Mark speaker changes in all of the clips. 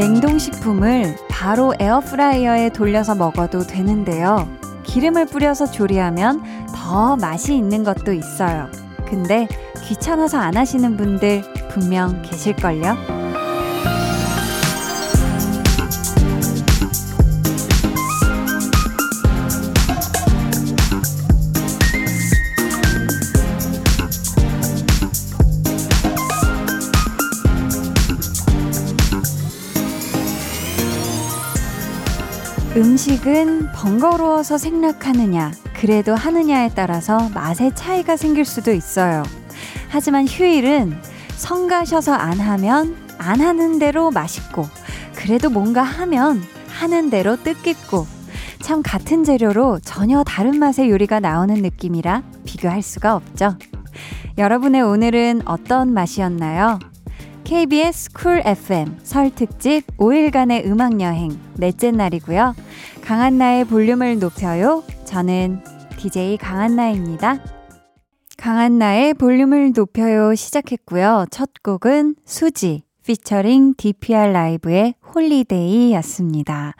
Speaker 1: 냉동식품을 바로 에어프라이어에 돌려서 먹어도 되는데요. 기름을 뿌려서 조리하면 더 맛이 있는 것도 있어요. 근데 귀찮아서 안 하시는 분들 분명 계실걸요? 음식은 번거로워서 생략하느냐, 그래도 하느냐에 따라서 맛의 차이가 생길 수도 있어요. 하지만 휴일은 성가셔서 안 하면 안 하는 대로 맛있고, 그래도 뭔가 하면 하는 대로 뜻깊고, 참 같은 재료로 전혀 다른 맛의 요리가 나오는 느낌이라 비교할 수가 없죠. 여러분의 오늘은 어떤 맛이었나요? KBS 쿨 FM 설 특집 5일간의 음악 여행 넷째 날이고요. 강한나의 볼륨을 높여요. 저는 DJ 강한나입니다. 강한나의 볼륨을 높여요 시작했고요. 첫 곡은 수지 피처링 DPR 라이브의 Holiday였습니다.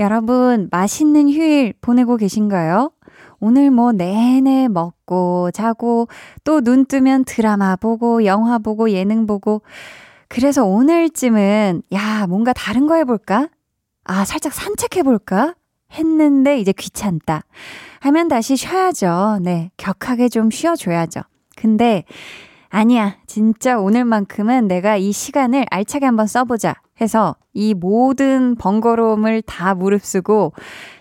Speaker 1: 여러분 맛있는 휴일 보내고 계신가요? 오늘 뭐 내내 먹고 자고 또 눈 뜨면 드라마 보고 영화 보고 예능 보고 그래서 오늘쯤은 야, 뭔가 다른 거 해볼까? 아, 살짝 산책해볼까? 했는데 이제 귀찮다. 하면 다시 쉬어야죠. 네. 격하게 좀 쉬어줘야죠. 근데 아니야. 진짜 오늘만큼은 내가 이 시간을 알차게 한번 써보자 해서 이 모든 번거로움을 다 무릅쓰고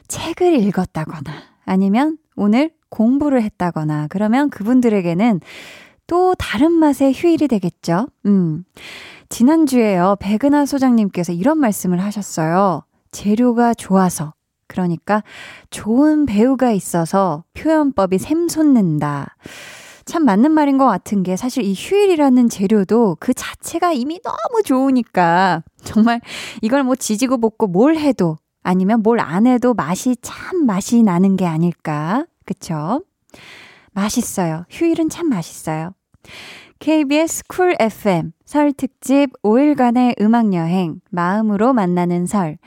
Speaker 1: 책을 읽었다거나 아니면 오늘 공부를 했다거나 그러면 그분들에게는 또 다른 맛의 휴일이 되겠죠. 음. 지난주에요. 백은하 소장님께서 이런 말씀을 하셨어요. 재료가 좋아서. 그러니까 좋은 배우가 있어서 표현법이 샘솟는다. 참 맞는 말인 것 같은 게 사실 이 휴일이라는 재료도 그 자체가 이미 너무 좋으니까 정말 이걸 뭐 지지고 볶고 뭘 해도 아니면 뭘 안 해도 맛이 참 맛이 나는 게 아닐까. 그쵸? 맛있어요. 휴일은 참 맛있어요. KBS 쿨 FM 설 특집 5일간의 음악 여행 마음으로 만나는 설.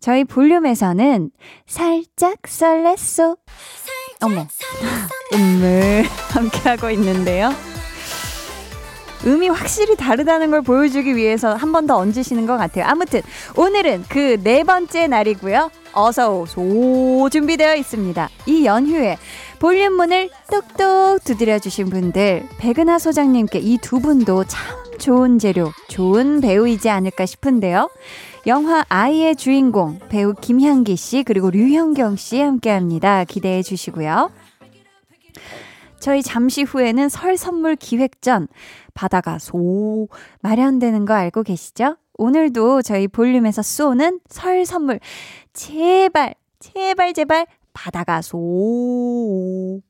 Speaker 1: 저희 볼륨에서는 살짝 설렜어. 어머. 음을 함께하고 있는데요. 음이 확실히 다르다는 걸 보여주기 위해서 한 번 더 얹으시는 것 같아요. 아무튼 오늘은 그 네 번째 날이고요. 어서 오소 준비되어 있습니다. 이 연휴에 볼륨 문을 똑똑 두드려 주신 분들 백은하 소장님께 이 두 분도 참 좋은 재료, 좋은 배우이지 않을까 싶은데요. 영화 아이의 주인공 배우 김향기 씨 그리고 류현경 씨 함께합니다. 기대해 주시고요. 저희 잠시 후에는 설 선물 기획전 바다가 소 마련되는 거 알고 계시죠? 오늘도 저희 볼륨에서 쏘는 설 선물 제발 제발 제발 바다가 소.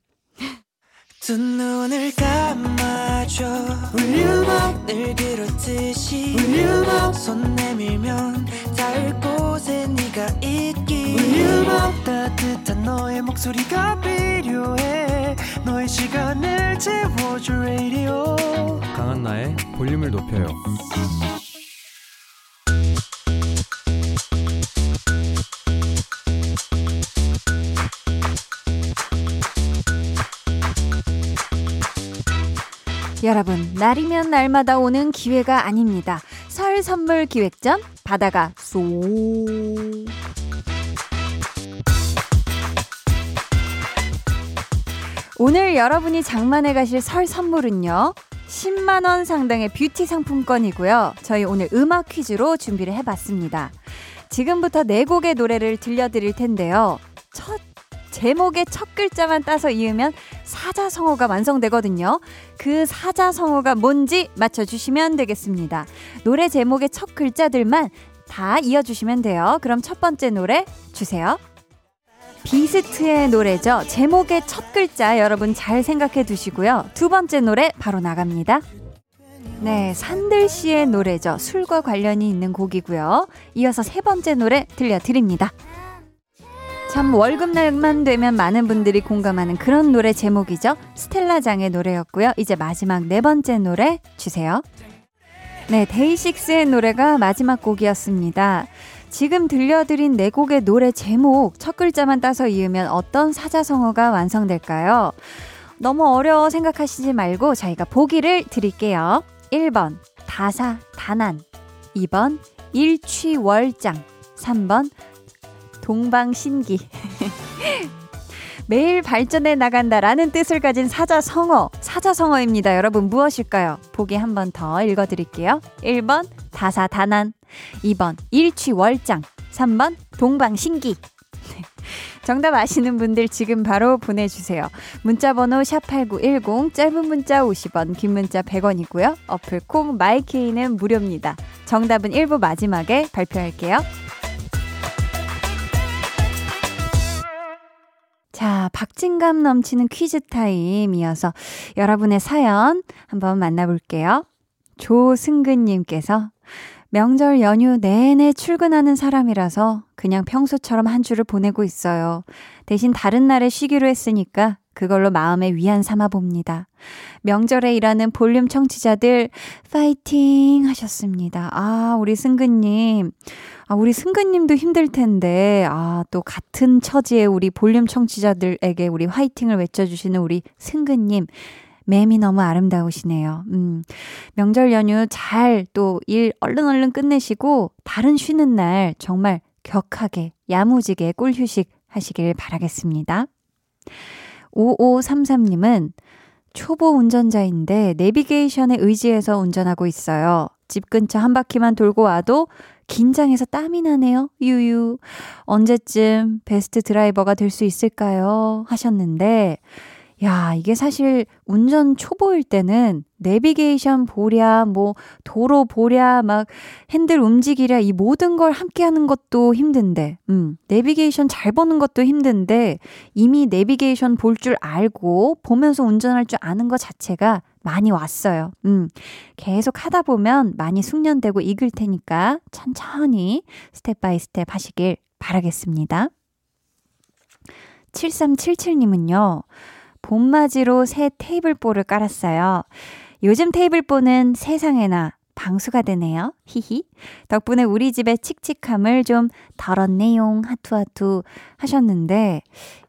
Speaker 1: 두 눈을 감아 줘. 울륨업 늘 그렇듯이 울륨업 손 내밀면 닿을 곳에 네가 있기 울륨업 따뜻한 너의 목소리가 필요해. 너의 시간을 채워줄 radio.
Speaker 2: 강한나의 볼륨을 높여요
Speaker 1: 여러분, 날이면 날마다 오는 기회가 아닙니다. 설 선물 기획전 바다가 쏘. 오늘 여러분이 장만해 가실 설 선물은요. 10만원 상당의 뷰티 상품권이고요. 저희 오늘 음악 퀴즈로 준비를 해봤습니다. 지금부터 네 곡의 노래를 들려드릴 텐데요. 첫 제목의 첫 글자만 따서 이으면 사자성어가 완성되거든요. 그 사자성어가 뭔지 맞춰주시면 되겠습니다. 노래 제목의 첫 글자들만 다 이어주시면 돼요. 그럼 첫 번째 노래 주세요. 비스트의 노래죠. 제목의 첫 글자 여러분 잘 생각해 두시고요. 두 번째 노래 바로 나갑니다. 네, 산들 씨의 노래죠. 술과 관련이 있는 곡이고요. 이어서 세 번째 노래 들려드립니다. 참 월급날만 되면 많은 분들이 공감하는 그런 노래 제목이죠. 스텔라장의 노래였고요. 이제 마지막 네 번째 노래 주세요. 네, 데이식스의 노래가 마지막 곡이었습니다. 지금 들려드린 네 곡의 노래 제목 첫 글자만 따서 이으면 어떤 사자성어가 완성될까요? 너무 어려워 생각하시지 말고 저희가 보기를 드릴게요. 1번 다사 다난 2번 일취월장 3번 동방신기 매일 발전해 나간다라는 뜻을 가진 사자성어 사자성어입니다. 여러분 무엇일까요? 보기 한 번 더 읽어 드릴게요. 1번 다사다난 2번 일취월장 3번 동방신기 정답 아시는 분들 지금 바로 보내주세요. 문자번호 샵8910 짧은 문자 50원 긴 문자 100원이고요. 어플 콩 마이케이는 무료입니다. 정답은 1부 마지막에 발표할게요. 자, 박진감 넘치는 퀴즈 타임 이어서 여러분의 사연 한번 만나볼게요. 조승근님께서 명절 연휴 내내 출근하는 사람이라서 그냥 평소처럼 한 주를 보내고 있어요. 대신 다른 날에 쉬기로 했으니까 그걸로 마음의 위안 삼아 봅니다. 명절에 일하는 볼륨 청취자들 파이팅 하셨습니다. 아, 우리 승근님. 아, 우리 승근님도 힘들 텐데, 아, 또 같은 처지의 우리 볼륨 청취자들에게 우리 화이팅을 외쳐주시는 우리 승근님. 맴이 너무 아름다우시네요. 음, 명절 연휴 잘 또 일 얼른 얼른 끝내시고, 다른 쉬는 날 정말 격하게, 야무지게 꿀휴식 하시길 바라겠습니다. 5533님은 초보 운전자인데 내비게이션에 의지해서 운전하고 있어요. 집 근처 한 바퀴만 돌고 와도 긴장해서 땀이 나네요. 유유. 언제쯤 베스트 드라이버가 될 수 있을까요? 하셨는데, 야, 이게 사실 운전 초보일 때는 내비게이션 보랴, 뭐, 도로 보랴, 막, 핸들 움직이랴, 이 모든 걸 함께 하는 것도 힘든데, 음, 내비게이션 잘 보는 것도 힘든데, 이미 내비게이션 볼 줄 알고, 보면서 운전할 줄 아는 것 자체가 많이 왔어요. 음, 계속 하다 보면 많이 숙련되고 익을 테니까, 천천히 step by step 하시길 바라겠습니다. 7377님은요, 봄맞이로 새 테이블보를 깔았어요. 요즘 테이블보는 세상에나 방수가 되네요. 히히. 덕분에 우리 집의 칙칙함을 좀 덜었네용. 하투하투 하셨는데,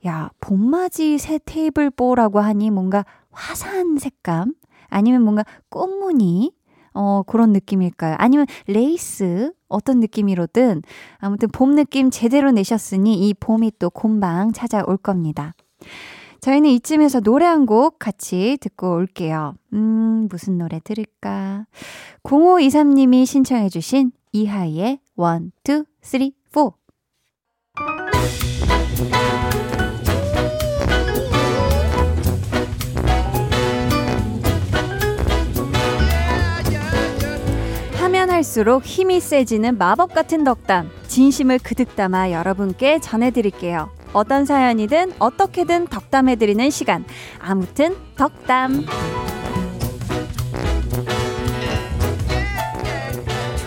Speaker 1: 야, 봄맞이 새 테이블보라고 하니 뭔가 화사한 색감? 아니면 뭔가 꽃무늬? 어, 그런 느낌일까요? 아니면 레이스? 어떤 느낌이로든 아무튼 봄 느낌 제대로 내셨으니 이 봄이 또 곰방 찾아올 겁니다. 저희는 이쯤에서 노래 한 곡 같이 듣고 올게요. 음, 무슨 노래 들을까? 0523님이 신청해주신 이하이의 1, 2, 3, 4. 할수록 힘이 세지는 마법 같은 덕담. 진심을 그득 담아 여러분께 전해드릴게요. 어떤 사연이든 어떻게든 덕담해드리는 시간. 아무튼 덕담.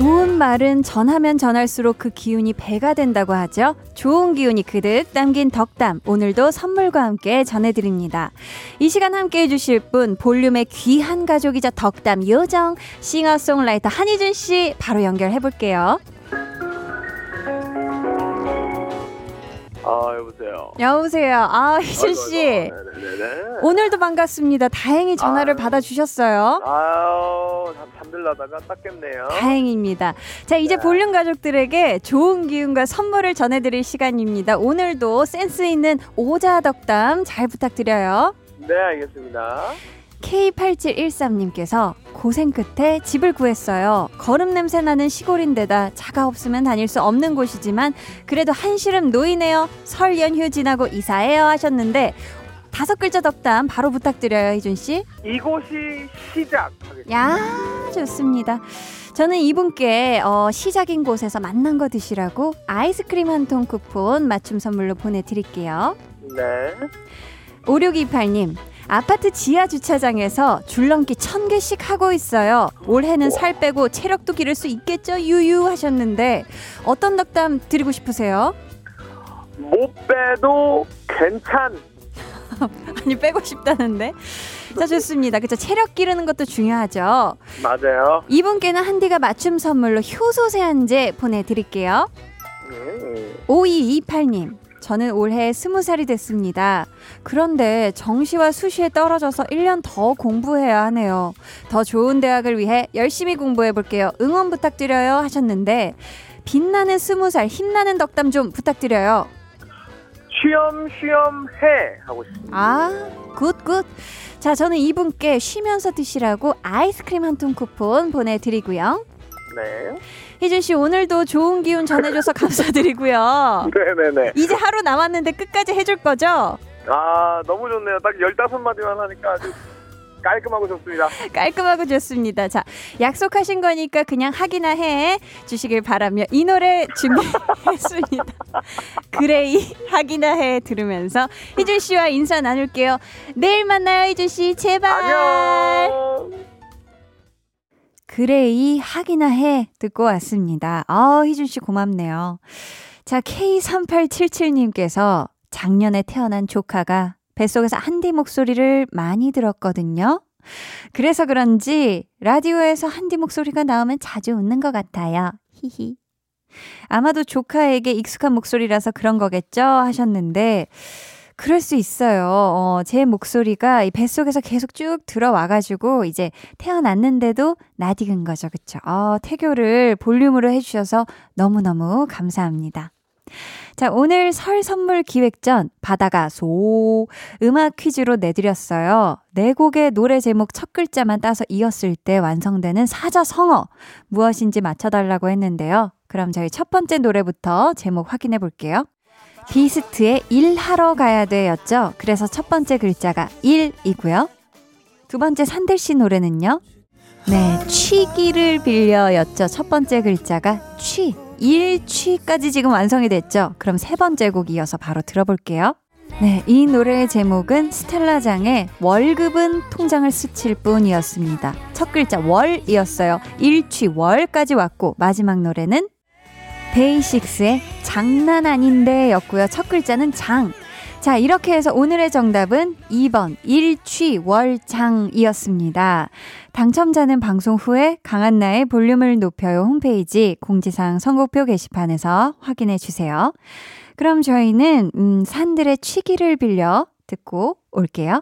Speaker 1: 좋은 말은 전하면 전할수록 그 기운이 배가 된다고 하죠. 좋은 기운이 그득 담긴 덕담. 오늘도 선물과 함께 전해드립니다. 이 시간 함께 해주실 분, 볼륨의 귀한 가족이자 덕담 요정, 싱어송라이터 한희준 씨, 바로 연결해 볼게요.
Speaker 3: 아 여보세요.
Speaker 1: 여보세요. 아, 희준 씨.
Speaker 3: 아이고, 아이고. 네네네.
Speaker 1: 오늘도 반갑습니다. 다행히 전화를
Speaker 3: 아유.
Speaker 1: 받아주셨어요.
Speaker 3: 아유 잠 잠들라다가 딱 깼네요.
Speaker 1: 다행입니다. 자, 이제
Speaker 3: 네.
Speaker 1: 볼륨 가족들에게 좋은 기운과 선물을 전해드릴 시간입니다. 오늘도 센스 있는 오자 덕담 잘 부탁드려요.
Speaker 3: 네 알겠습니다.
Speaker 1: K8713님께서 고생 끝에 집을 구했어요. 거름 냄새 나는 시골인데다 차가 없으면 다닐 수 없는 곳이지만 그래도 한시름 놓이네요. 설 연휴 지나고 이사해요 하셨는데 다섯 글자 덕담 바로 부탁드려요, 희준 씨.
Speaker 3: 이곳이 시작하겠습니다.
Speaker 1: 야, 좋습니다. 저는 이분께 어, 시작인 곳에서 만난 거 드시라고 아이스크림 한 통 쿠폰 맞춤 선물로 보내드릴게요.
Speaker 3: 네.
Speaker 1: 5628님, 아파트 지하 주차장에서 줄넘기 천 개씩 하고 있어요. 올해는 살 빼고 체력도 기를 수 있겠죠? 유유 하셨는데 어떤 덕담 드리고 싶으세요?
Speaker 3: 못 빼도 괜찮.
Speaker 1: 아니 빼고 싶다는데. 자 좋습니다. 그쵸 체력 기르는 것도 중요하죠.
Speaker 3: 맞아요.
Speaker 1: 이분께는 한디가 맞춤 선물로 효소 세안제 보내드릴게요.
Speaker 3: 음.
Speaker 1: 5228님. 저는 올해 스무 살이 됐습니다. 그런데 정시와 수시에 떨어져서 1년 더 공부해야 하네요. 더 좋은 대학을 위해 열심히 공부해 볼게요. 응원 부탁드려요 하셨는데 빛나는 스무 살 힘나는 덕담 좀 부탁드려요.
Speaker 3: 쉬엄 쉬엄 해 하고 싶습니다.
Speaker 1: 아, good, good. 자, 저는 이분께 쉬면서 드시라고 아이스크림 한 통 쿠폰 보내 드리고요.
Speaker 3: 네.
Speaker 1: 희준 씨, 오늘도 좋은 기운 전해줘서 감사드리고요.
Speaker 3: 네네네.
Speaker 1: 이제 하루 남았는데 끝까지 해줄 거죠?
Speaker 3: 아 너무 좋네요. 딱 15마디만 하니까 아주 깔끔하고 좋습니다.
Speaker 1: 깔끔하고 좋습니다. 자, 약속하신 거니까 그냥 하기나 해 주시길 바라며 이 노래 준비했습니다. 그레이 하기나 해 들으면서 희준 씨와 인사 나눌게요. 내일 만나요, 희준 씨. 제발.
Speaker 3: 안녕.
Speaker 1: 그레이 하기나 해 듣고 왔습니다. 아, 희준 씨 고맙네요. 자, K3877님께서 작년에 태어난 조카가 뱃속에서 한디 목소리를 많이 들었거든요. 그래서 그런지 라디오에서 한디 목소리가 나오면 자주 웃는 것 같아요. 히히. 아마도 조카에게 익숙한 목소리라서 그런 거겠죠? 하셨는데, 그럴 수 있어요. 어, 제 목소리가 이 뱃속에서 계속 쭉 들어와가지고 이제 태어났는데도 낯익은 거죠. 그쵸? 어, 태교를 볼륨으로 해주셔서 너무너무 감사합니다. 자, 오늘 설 선물 기획전 바다가 소 음악 퀴즈로 내드렸어요. 네 곡의 노래 제목 첫 글자만 따서 이었을 때 완성되는 사자성어 무엇인지 맞춰달라고 했는데요. 그럼 저희 첫 번째 노래부터 제목 확인해 볼게요. 비스트의 일하러 가야 돼였죠. 그래서 첫 번째 글자가 일이고요. 두 번째 산들 씨 노래는요. 네, 취기를 빌려였죠. 첫 번째 글자가 취. 일취까지 지금 완성이 됐죠. 그럼 세 번째 곡 이어서 바로 들어볼게요. 네, 이 노래의 제목은 스텔라장의 월급은 통장을 스칠 뿐이었습니다. 첫 글자 월이었어요. 일취 월까지 왔고 마지막 노래는 데이식스의 장난 아닌데 였고요. 첫 글자는 장. 자, 이렇게 해서 오늘의 정답은 2번 일취월장이었습니다. 당첨자는 방송 후에 강한나의 볼륨을 높여요 홈페이지 공지사항 선곡표 게시판에서 확인해 주세요. 그럼 저희는 음, 산들의 취기를 빌려 듣고 올게요.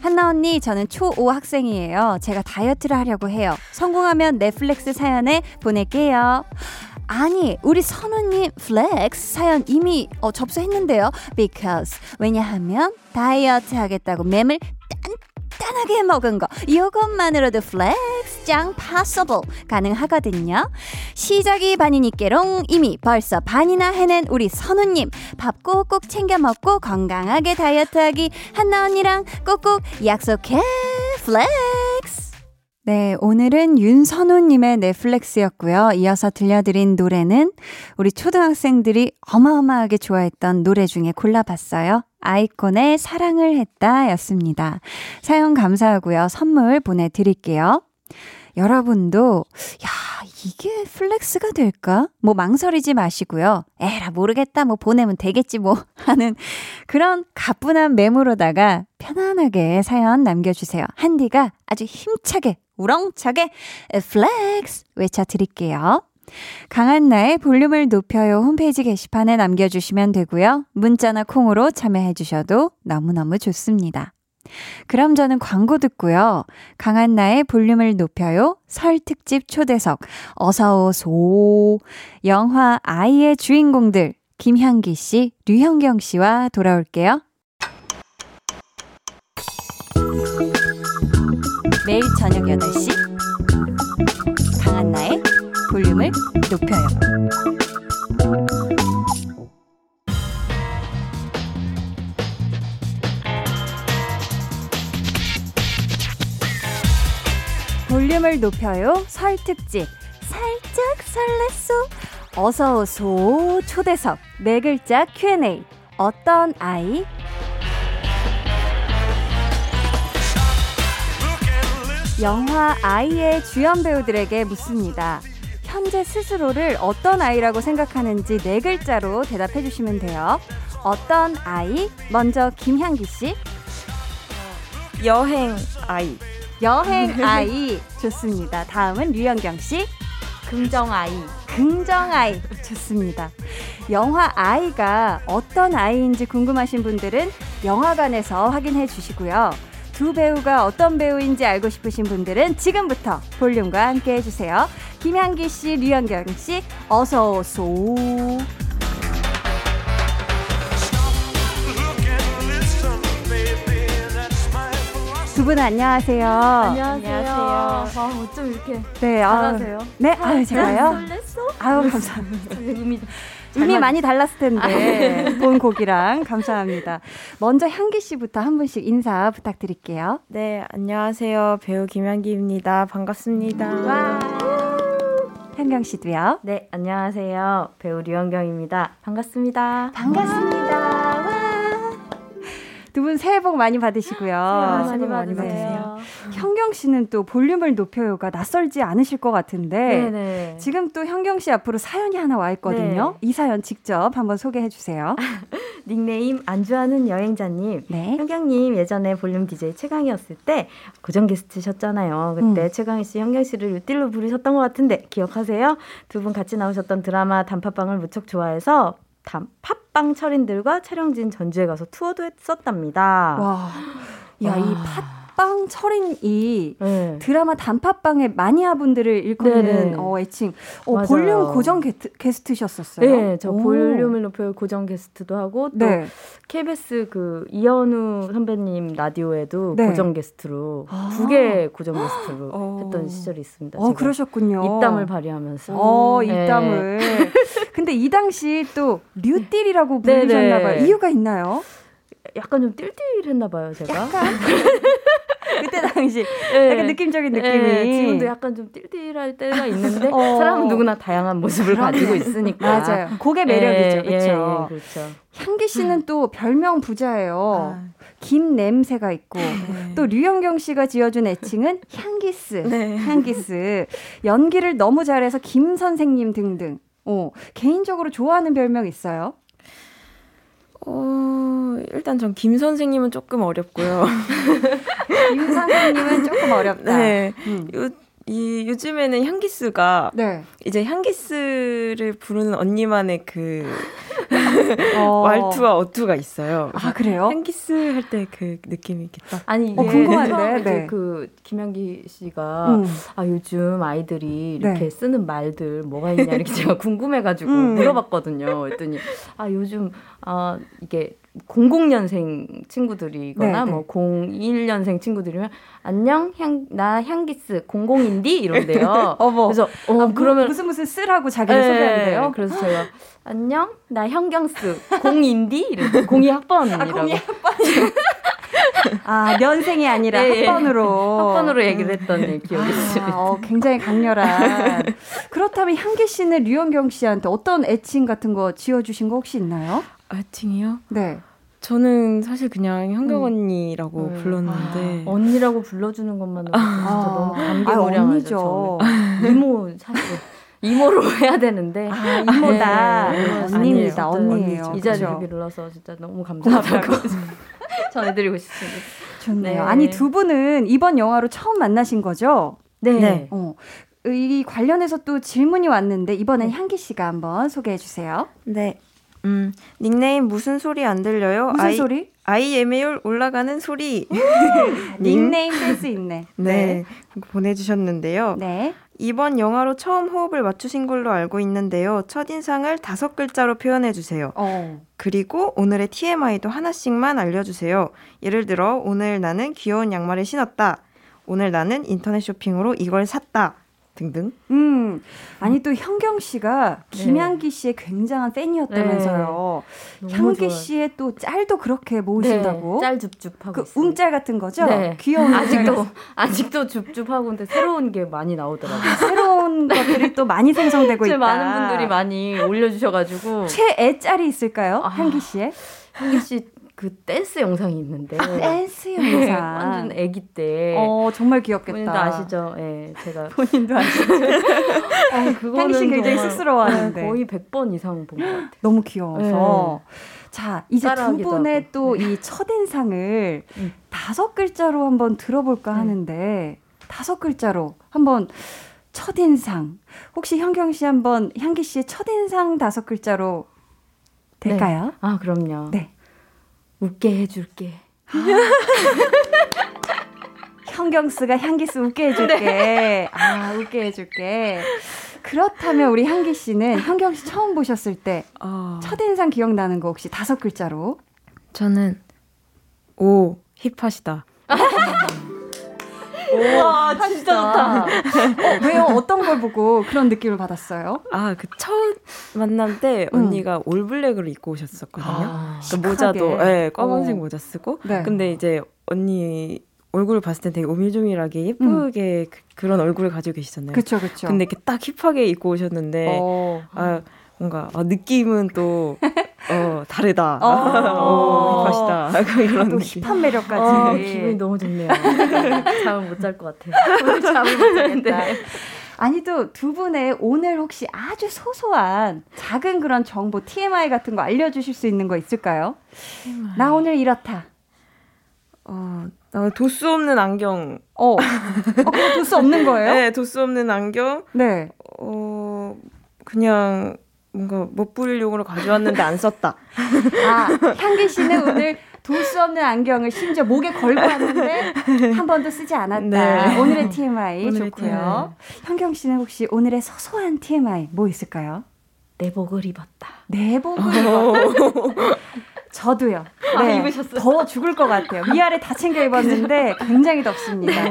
Speaker 1: 한나 언니, 저는 초5 학생이에요. 제가 다이어트를 하려고 해요. 성공하면 flex 사연에 보낼게요. 아니, 우리 선우님 flex 사연 이미 어, 접수했는데요. Because 왜냐하면 다이어트 하겠다고 맴을 단단하게 먹은 거 이것만으로도 flex 짱 possible 가능하거든요. 시작이 반이니께롱 이미 벌써 반이나 해낸 우리 선우님 밥 꼭꼭 챙겨 먹고 건강하게 다이어트하기 한나 언니랑 꼭꼭 약속해 flex. 네, 오늘은 윤선우님의 flex였고요. 이어서 들려드린 노래는 우리 초등학생들이 어마어마하게 좋아했던 노래 중에 골라봤어요. 아이콘의 사랑을 했다 였습니다. 사연 감사하고요. 선물 보내드릴게요. 여러분도, 야, 이게 flex가 될까? 뭐 망설이지 마시고요. 에라, 모르겠다. 뭐 보내면 되겠지 뭐 하는 그런 가뿐한 맴으로다가 편안하게 사연 남겨주세요. 한디가 아주 힘차게, 우렁차게 flex 외쳐드릴게요. 강한나의 볼륨을 높여요 홈페이지 게시판에 남겨주시면 되고요. 문자나 콩으로 참여해주셔도 너무너무 좋습니다. 그럼 저는 광고 듣고요. 강한나의 볼륨을 높여요. 설 특집 초대석. 어서오소. 영화 아이의 주인공들. 김향기 씨, 류현경 씨와 돌아올게요. 매일 저녁 8시. 강한나의 볼륨을 높여요. 볼륨을 높여요. 설 특집. 살짝 설렜어. 어서오소 초대석. 네 글자 Q&A. 어떤 아이? 영화 아이의 주연 배우들에게 묻습니다. 현재 스스로를 어떤 아이라고 생각하는지 네 글자로 대답해 주시면 돼요. 어떤 아이? 먼저 김향기 씨.
Speaker 4: 여행 아이.
Speaker 1: 여행 아이. 좋습니다. 다음은 류현경 씨.
Speaker 4: 긍정 아이.
Speaker 1: 긍정 아이. 좋습니다. 영화 아이가 어떤 아이인지 궁금하신 분들은 영화관에서 확인해 주시고요. 두 배우가 어떤 배우인지 알고 싶으신 분들은 지금부터 볼륨과 함께 해주세요. 김향기 씨, 류현경 씨, 어서 오소. 두분 안녕하세요.
Speaker 4: 안녕하세요.
Speaker 5: 아, 어쩜 이렇게
Speaker 1: 네, 아유,
Speaker 5: 잘하세요?
Speaker 1: 네, 아유 제가요.
Speaker 5: 설렜어?
Speaker 1: 아유 감사합니다. 이미 많이 달랐을 텐데 본 곡이랑 감사합니다. 먼저 향기 씨부터 한 분씩 인사 부탁드릴게요.
Speaker 4: 네, 안녕하세요. 배우 김향기입니다. 반갑습니다.
Speaker 1: 향경 씨도요.
Speaker 5: 네, 안녕하세요. 배우 류현경입니다. 반갑습니다.
Speaker 1: 반갑습니다. 와. 두분 새해 복 많이 받으시고요.
Speaker 5: 아, 많이
Speaker 4: 복 많이
Speaker 5: 받으세요.
Speaker 1: 현경 씨는 또 볼륨을 높여요가 낯설지 않으실 것 같은데
Speaker 5: 네네.
Speaker 1: 지금 또 현경 씨 앞으로 사연이 하나 와 있거든요.
Speaker 5: 네.
Speaker 1: 이 사연 직접 한번 소개해 주세요.
Speaker 5: 닉네임 안주하는 여행자님.
Speaker 1: 네.
Speaker 5: 현경님 예전에 볼륨 DJ 최강이었을 때 고정 게스트셨잖아요. 그때
Speaker 1: 음.
Speaker 5: 최강희 씨, 현경 씨를 유틸로 부르셨던 것 같은데 기억하세요? 두 분 같이 나오셨던 드라마 단팥빵을 무척 좋아해서 단, 팥빵 철인들과 촬영진 전주에 가서 투어도 했었답니다.
Speaker 1: 와. 야, 이팥 빵 철인이
Speaker 5: 네.
Speaker 1: 드라마 단팥빵의 마니아분들을 일컫는
Speaker 5: 네네.
Speaker 1: 어, 애칭. 어,
Speaker 5: 맞아요.
Speaker 1: 볼륨 고정 게트, 게스트셨었어요.
Speaker 5: 네, 저
Speaker 1: 오.
Speaker 5: 볼륨을 높여 고정 게스트도 하고 또
Speaker 1: 네.
Speaker 5: KBS 그 이현우 선배님 라디오에도
Speaker 1: 네.
Speaker 5: 고정 게스트로
Speaker 1: 아.
Speaker 5: 두개 고정 게스트로
Speaker 1: 어.
Speaker 5: 했던 시절이 있습니다.
Speaker 1: 어, 그러셨군요.
Speaker 5: 입담을 발휘하면서.
Speaker 1: 어,
Speaker 5: 네.
Speaker 1: 입담을. 근데 이 당시 또 류띠리라고
Speaker 5: 네네.
Speaker 1: 부르셨나 봐요. 이유가 있나요?
Speaker 5: 약간 좀 띨띨했나 봐요, 제가.
Speaker 1: 그때 당시
Speaker 5: 네.
Speaker 1: 약간 느낌적인 느낌이.
Speaker 5: 네, 지금도 약간 좀 띨띨할 때가 있는데
Speaker 1: 어.
Speaker 5: 사람은 누구나 다양한 모습을. 가지고 있으니까.
Speaker 1: 맞아요. 그게 매력이죠.
Speaker 5: 예,
Speaker 1: 그렇죠.
Speaker 5: 그렇죠.
Speaker 1: 향기 씨는 또 별명 부자예요.
Speaker 4: 아,
Speaker 1: 김 냄새가 있고
Speaker 4: 네.
Speaker 1: 또 류영경 씨가 지어준 애칭은 향기스.
Speaker 4: 네.
Speaker 1: 향기스. 연기를 너무 잘해서 김 선생님 등등. 어, 개인적으로 좋아하는 별명 있어요?
Speaker 4: 어, 일단 전 김 선생님은 조금 어렵고요.
Speaker 1: 김 선생님은 조금 어렵다.
Speaker 4: 네.
Speaker 1: 음.
Speaker 4: 요, 이 요즘에는 향기스가
Speaker 1: 네.
Speaker 4: 이제 향기스를 부르는 언니만의 그
Speaker 1: 어.
Speaker 4: 말투와 어투가 있어요.
Speaker 1: 아, 그래요?
Speaker 4: 향기스 할 때 그 느낌이 딱.
Speaker 5: 아니,
Speaker 1: 어,
Speaker 5: 이게
Speaker 1: 궁금한데,
Speaker 5: 처음에
Speaker 1: 네.
Speaker 5: 그 김현기 씨가
Speaker 1: 음.
Speaker 5: 아 요즘 아이들이 이렇게
Speaker 1: 네.
Speaker 5: 쓰는 말들 뭐가 있냐 이렇게 제가 궁금해가지고
Speaker 1: 음.
Speaker 5: 물어봤거든요. 그랬더니 아 요즘 아 이게 00년생 친구들이거나
Speaker 1: 네, 네.
Speaker 5: 뭐 01년생 친구들이면 안녕 향 나 향기스 00인디 이런데요.
Speaker 1: 어머.
Speaker 5: 그래서 어
Speaker 1: 아, 무-
Speaker 5: 그러면
Speaker 1: 무슨 무슨 쓰라고 자기를
Speaker 5: 네,
Speaker 1: 소개한대요?
Speaker 5: 그래서 제가 안녕 나 현경스 02인디 이랬 02 학번이라고
Speaker 1: 아, 면생이 아니라
Speaker 5: 예, 예.
Speaker 1: 학번으로.
Speaker 5: 학번으로 얘기를 했던 네, 기억이.
Speaker 1: 아, 어, 굉장히 강렬한. 그렇다면 향기 씨는 류현경 씨한테 어떤 애칭 같은 거 지어주신 거 혹시 있나요?
Speaker 4: 아칭이요?
Speaker 1: 네.
Speaker 4: 저는 사실 그냥 현경
Speaker 1: 음.
Speaker 4: 언니라고
Speaker 5: 네.
Speaker 4: 불렀는데
Speaker 5: 언니라고 불러주는 것만으로 진짜 너무
Speaker 1: 아,
Speaker 5: 감개무량하죠. 저는. 이모 사실 이모로 해야 되는데
Speaker 1: 아, 이모다.
Speaker 5: 네, 네.
Speaker 1: 언니입니다. 언니예요.
Speaker 5: 이 자리를
Speaker 1: 그죠?
Speaker 5: 빌러서 진짜 너무 감사하다고 전해드리고 싶습니다.
Speaker 1: 좋네요.
Speaker 5: 네.
Speaker 1: 아니, 두 분은 이번 영화로 처음 만나신 거죠?
Speaker 5: 네.
Speaker 4: 네.
Speaker 1: 어. 이 관련해서 또 질문이 왔는데 이번엔 향기 씨가 한번 소개해 주세요.
Speaker 4: 네. 음, 닉네임 무슨 소리 안 들려요?
Speaker 1: 무슨
Speaker 4: 아이,
Speaker 1: 소리?
Speaker 4: IMA율 올라가는 소리.
Speaker 1: 닉네임 센스 있네.
Speaker 4: 네. 보내주셨는데요.
Speaker 1: 네.
Speaker 4: 이번 영화로 처음 호흡을 맞추신 걸로 알고 있는데요. 첫인상을 다섯 글자로 표현해 주세요.
Speaker 1: 어.
Speaker 4: 그리고 오늘의 TMI도 하나씩만 알려주세요. 예를 들어, 오늘 나는 귀여운 양말을 신었다. 오늘 나는 인터넷 쇼핑으로 이걸 샀다. 등등.
Speaker 1: 음. 아니 또 현경 씨가
Speaker 5: 네.
Speaker 1: 김향기 씨의 굉장한 팬이었다면서요. 향기
Speaker 5: 좋아요.
Speaker 1: 씨의 또 짤도 그렇게 모으신다고.
Speaker 5: 네, 짤 줍줍하고
Speaker 1: 그
Speaker 5: 있어요.
Speaker 1: 움짤 같은 거죠?
Speaker 5: 네.
Speaker 1: 귀여운
Speaker 5: 아직도 아직도 줍줍하고 근데 새로운 게 많이 나오더라고요.
Speaker 1: 새로운 것들이 또 많이 생성되고 있다.
Speaker 5: 제 많은 분들이 많이 올려주셔가지고
Speaker 1: 최애 짤이 있을까요?
Speaker 5: 아.
Speaker 1: 향기 씨의
Speaker 5: 향기 씨 그 댄스 영상이 있는데
Speaker 1: 댄스
Speaker 5: 네,
Speaker 1: 영상.
Speaker 5: 완전 아기 때
Speaker 1: 어 정말 귀엽겠다.
Speaker 5: 본인도 아시죠? 예, 제가
Speaker 1: 본인도 아시죠?
Speaker 5: 어, 그거는
Speaker 1: 씨 굉장히 쑥스러워하는데.
Speaker 5: 네, 거의 100번 이상 본 것 같아요.
Speaker 1: 너무 귀여워서. 자, 이제 두 분의. 또
Speaker 5: 네.
Speaker 1: 이 첫인상을
Speaker 5: 음.
Speaker 1: 다섯 글자로 한번 들어볼까
Speaker 5: 네.
Speaker 1: 하는데, 다섯 글자로 한번 첫인상. 혹시 현경 씨 한번 향기 씨의 첫인상 다섯 글자로 될까요?
Speaker 5: 아 그럼요.
Speaker 1: 네.
Speaker 5: 웃게 해줄게.
Speaker 1: 현경스가 향기스 웃게 해줄게. 아, 웃게 해줄게. 그렇다면 우리 향기 씨는 현경 씨 처음 보셨을 때
Speaker 4: 어,
Speaker 1: 첫인상 기억나는 거 혹시 다섯 글자로?
Speaker 4: 저는 오 힙하시다.
Speaker 1: 와, 진짜 좋다. 어, 왜요? 어떤 걸 보고 그런 느낌을 받았어요?
Speaker 4: 아, 그 처음 만남 때
Speaker 1: 음.
Speaker 4: 언니가 올블랙으로 입고 오셨었거든요.
Speaker 5: 아,
Speaker 4: 그 모자도 예, 검은색
Speaker 1: 어.
Speaker 4: 모자 쓰고.
Speaker 1: 네.
Speaker 4: 근데 이제 언니 얼굴을 봤을 때 되게 오밀조밀하게 예쁘게 그, 런 얼굴을 가지고 계시잖아요.
Speaker 1: 그쵸, 그쵸.
Speaker 4: 근데 이렇게 딱 힙하게 입고 오셨는데
Speaker 1: 어.
Speaker 4: 아 뭔가 아, 느낌은 또 어, 다르다.
Speaker 1: 어.
Speaker 4: 어, 힙하시다. 약간 이런
Speaker 1: 또
Speaker 4: 느낌.
Speaker 1: 힙한 매력까지.
Speaker 5: 아, 기분이 너무 좋네요. 잠을 못 잘 것 같아요.
Speaker 1: 오늘 잠을 못 자겠다.
Speaker 5: 네.
Speaker 1: 아니 또 두 분의 오늘 혹시 아주 소소한 작은 그런 정보 TMI 같은 거 알려주실 수 있는 거 있을까요? 나 오늘 이렇다.
Speaker 4: 어, 나 도수 없는 안경.
Speaker 1: 어, 어 그거 둘수 없는 거예요?
Speaker 4: 네, 도수 없는 안경.
Speaker 1: 네.
Speaker 4: 어, 그냥 뭔가 멋부릴 용으로 가져왔는데 안 썼다.
Speaker 1: 아, 향기 씨는 오늘 돌 수 없는 안경을 심지어 목에 걸고 왔는데 한 번도 쓰지 않았다.
Speaker 4: 네.
Speaker 1: 오늘의 TMI
Speaker 4: 오늘의
Speaker 1: 좋고요. 현경 씨는 혹시 오늘의 소소한 TMI 뭐 있을까요?
Speaker 5: 내복을 입었다.
Speaker 1: 내복을 입었다. 저도요.
Speaker 5: 아,
Speaker 1: 네,
Speaker 5: 입으셨어요?
Speaker 1: 더워 죽을 것 같아요. 위아래 다 챙겨 입었는데 굉장히 덥습니다.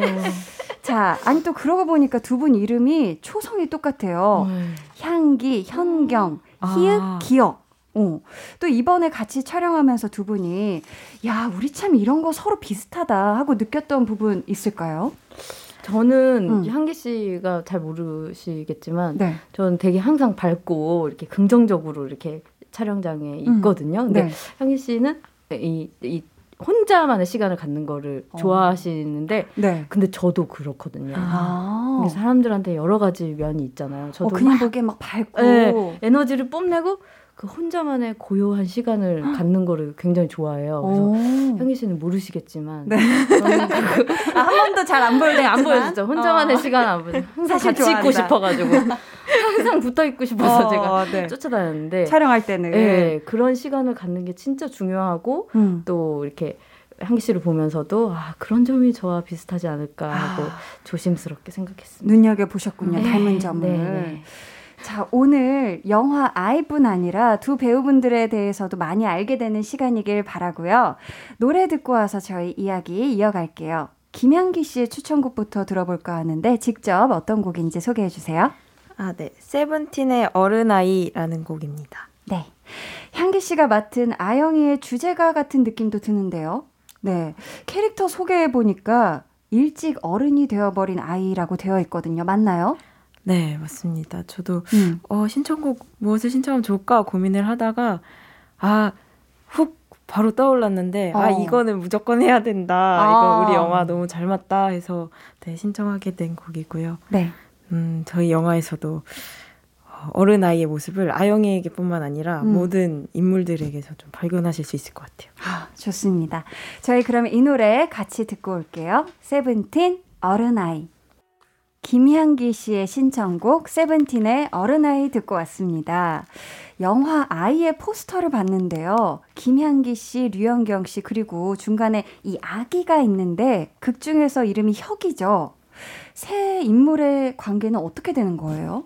Speaker 1: 자, 아니 또 그러고 보니까 두 분 이름이 초성이 똑같아요.
Speaker 5: 음.
Speaker 1: 향기, 현경, 희읍,
Speaker 4: 아.
Speaker 1: 기억. 어. 또 이번에 같이 촬영하면서 두 분이 야, 우리 참 이런 거 서로 비슷하다 하고 느꼈던 부분 있을까요?
Speaker 5: 저는
Speaker 1: 음.
Speaker 5: 향기 씨가 잘 모르시겠지만
Speaker 1: 네.
Speaker 5: 저는 되게 항상 밝고 이렇게 긍정적으로 이렇게 촬영장에
Speaker 1: 음.
Speaker 5: 있거든요. 근데
Speaker 1: 네.
Speaker 5: 향기 씨는 이, 이 혼자만의 시간을 갖는 거를
Speaker 1: 어.
Speaker 5: 좋아하시는데
Speaker 1: 네.
Speaker 5: 근데 저도 그렇거든요.
Speaker 1: 아.
Speaker 5: 사람들한테 여러 가지 면이 있잖아요.
Speaker 1: 어,
Speaker 5: 저도
Speaker 1: 그냥
Speaker 5: 막
Speaker 1: 보기에 막 밝고.
Speaker 5: 네, 에너지를 뽐내고 그 혼자만의 고요한 시간을
Speaker 1: 아.
Speaker 5: 갖는 거를 굉장히 좋아해요. 그래서
Speaker 1: 오.
Speaker 5: 향기 씨는 모르시겠지만
Speaker 1: 네.
Speaker 5: 그
Speaker 1: 아, 한 번도 잘 안 보여요.
Speaker 5: 네, 안 보여주죠. 혼자만의 시간 안 보여요. 항상 같이 있고
Speaker 1: 좋아한다.
Speaker 5: 싶어가지고 항상 붙어 있고 싶어서 제가
Speaker 1: 네.
Speaker 5: 쫓아다녔는데
Speaker 1: 촬영할 때는.
Speaker 5: 네, 그런 시간을 갖는 게 진짜 중요하고
Speaker 1: 음.
Speaker 5: 또 이렇게 향기 씨를 보면서도 아 그런 점이 저와 비슷하지 않을까 하고
Speaker 1: 아.
Speaker 5: 조심스럽게 생각했습니다.
Speaker 1: 눈여겨 보셨군요.
Speaker 5: 네,
Speaker 1: 닮은 점을.
Speaker 5: 네, 네.
Speaker 1: 자, 오늘 영화 아이뿐 아니라 두 배우분들에 대해서도 많이 알게 되는 시간이길 바라고요. 노래 듣고 와서 저희 이야기 이어갈게요. 김향기 씨의 추천곡부터 들어볼까 하는데 직접 어떤 곡인지 소개해 주세요.
Speaker 4: 아, 네. 세븐틴의 어른아이라는 곡입니다.
Speaker 1: 네. 향기 씨가 맡은 아영이의 주제가 같은 느낌도 드는데요. 네. 캐릭터 소개해 보니까 일찍 어른이 되어버린 아이라고 되어 있거든요. 맞나요?
Speaker 4: 네, 맞습니다. 저도
Speaker 1: 음.
Speaker 4: 어, 신청곡 무엇을 신청하면 좋을까 고민을 하다가 아, 훅 바로 떠올랐는데 아,
Speaker 1: 어.
Speaker 4: 이거는 무조건 해야 된다.
Speaker 1: 아.
Speaker 4: 이거 우리 영화 너무 잘 맞다 해서 네, 신청하게 된 곡이고요.
Speaker 1: 네.
Speaker 4: 음, 저희 영화에서도 어, 어른 아이의 모습을 아영이에게뿐만 아니라
Speaker 1: 음.
Speaker 4: 모든 인물들에게서 좀 발견하실 수 있을 것 같아요.
Speaker 1: 아, 좋습니다. 저희 그러면 이 노래 같이 듣고 올게요. 세븐틴 어른 아이. 김향기 씨의 신청곡 세븐틴의 어른아이 듣고 왔습니다. 영화 아이의 포스터를 봤는데요. 김향기 씨, 류현경 씨 그리고 중간에 이 아기가 있는데 극 중에서 이름이 혁이죠. 새 인물의 관계는 어떻게 되는 거예요?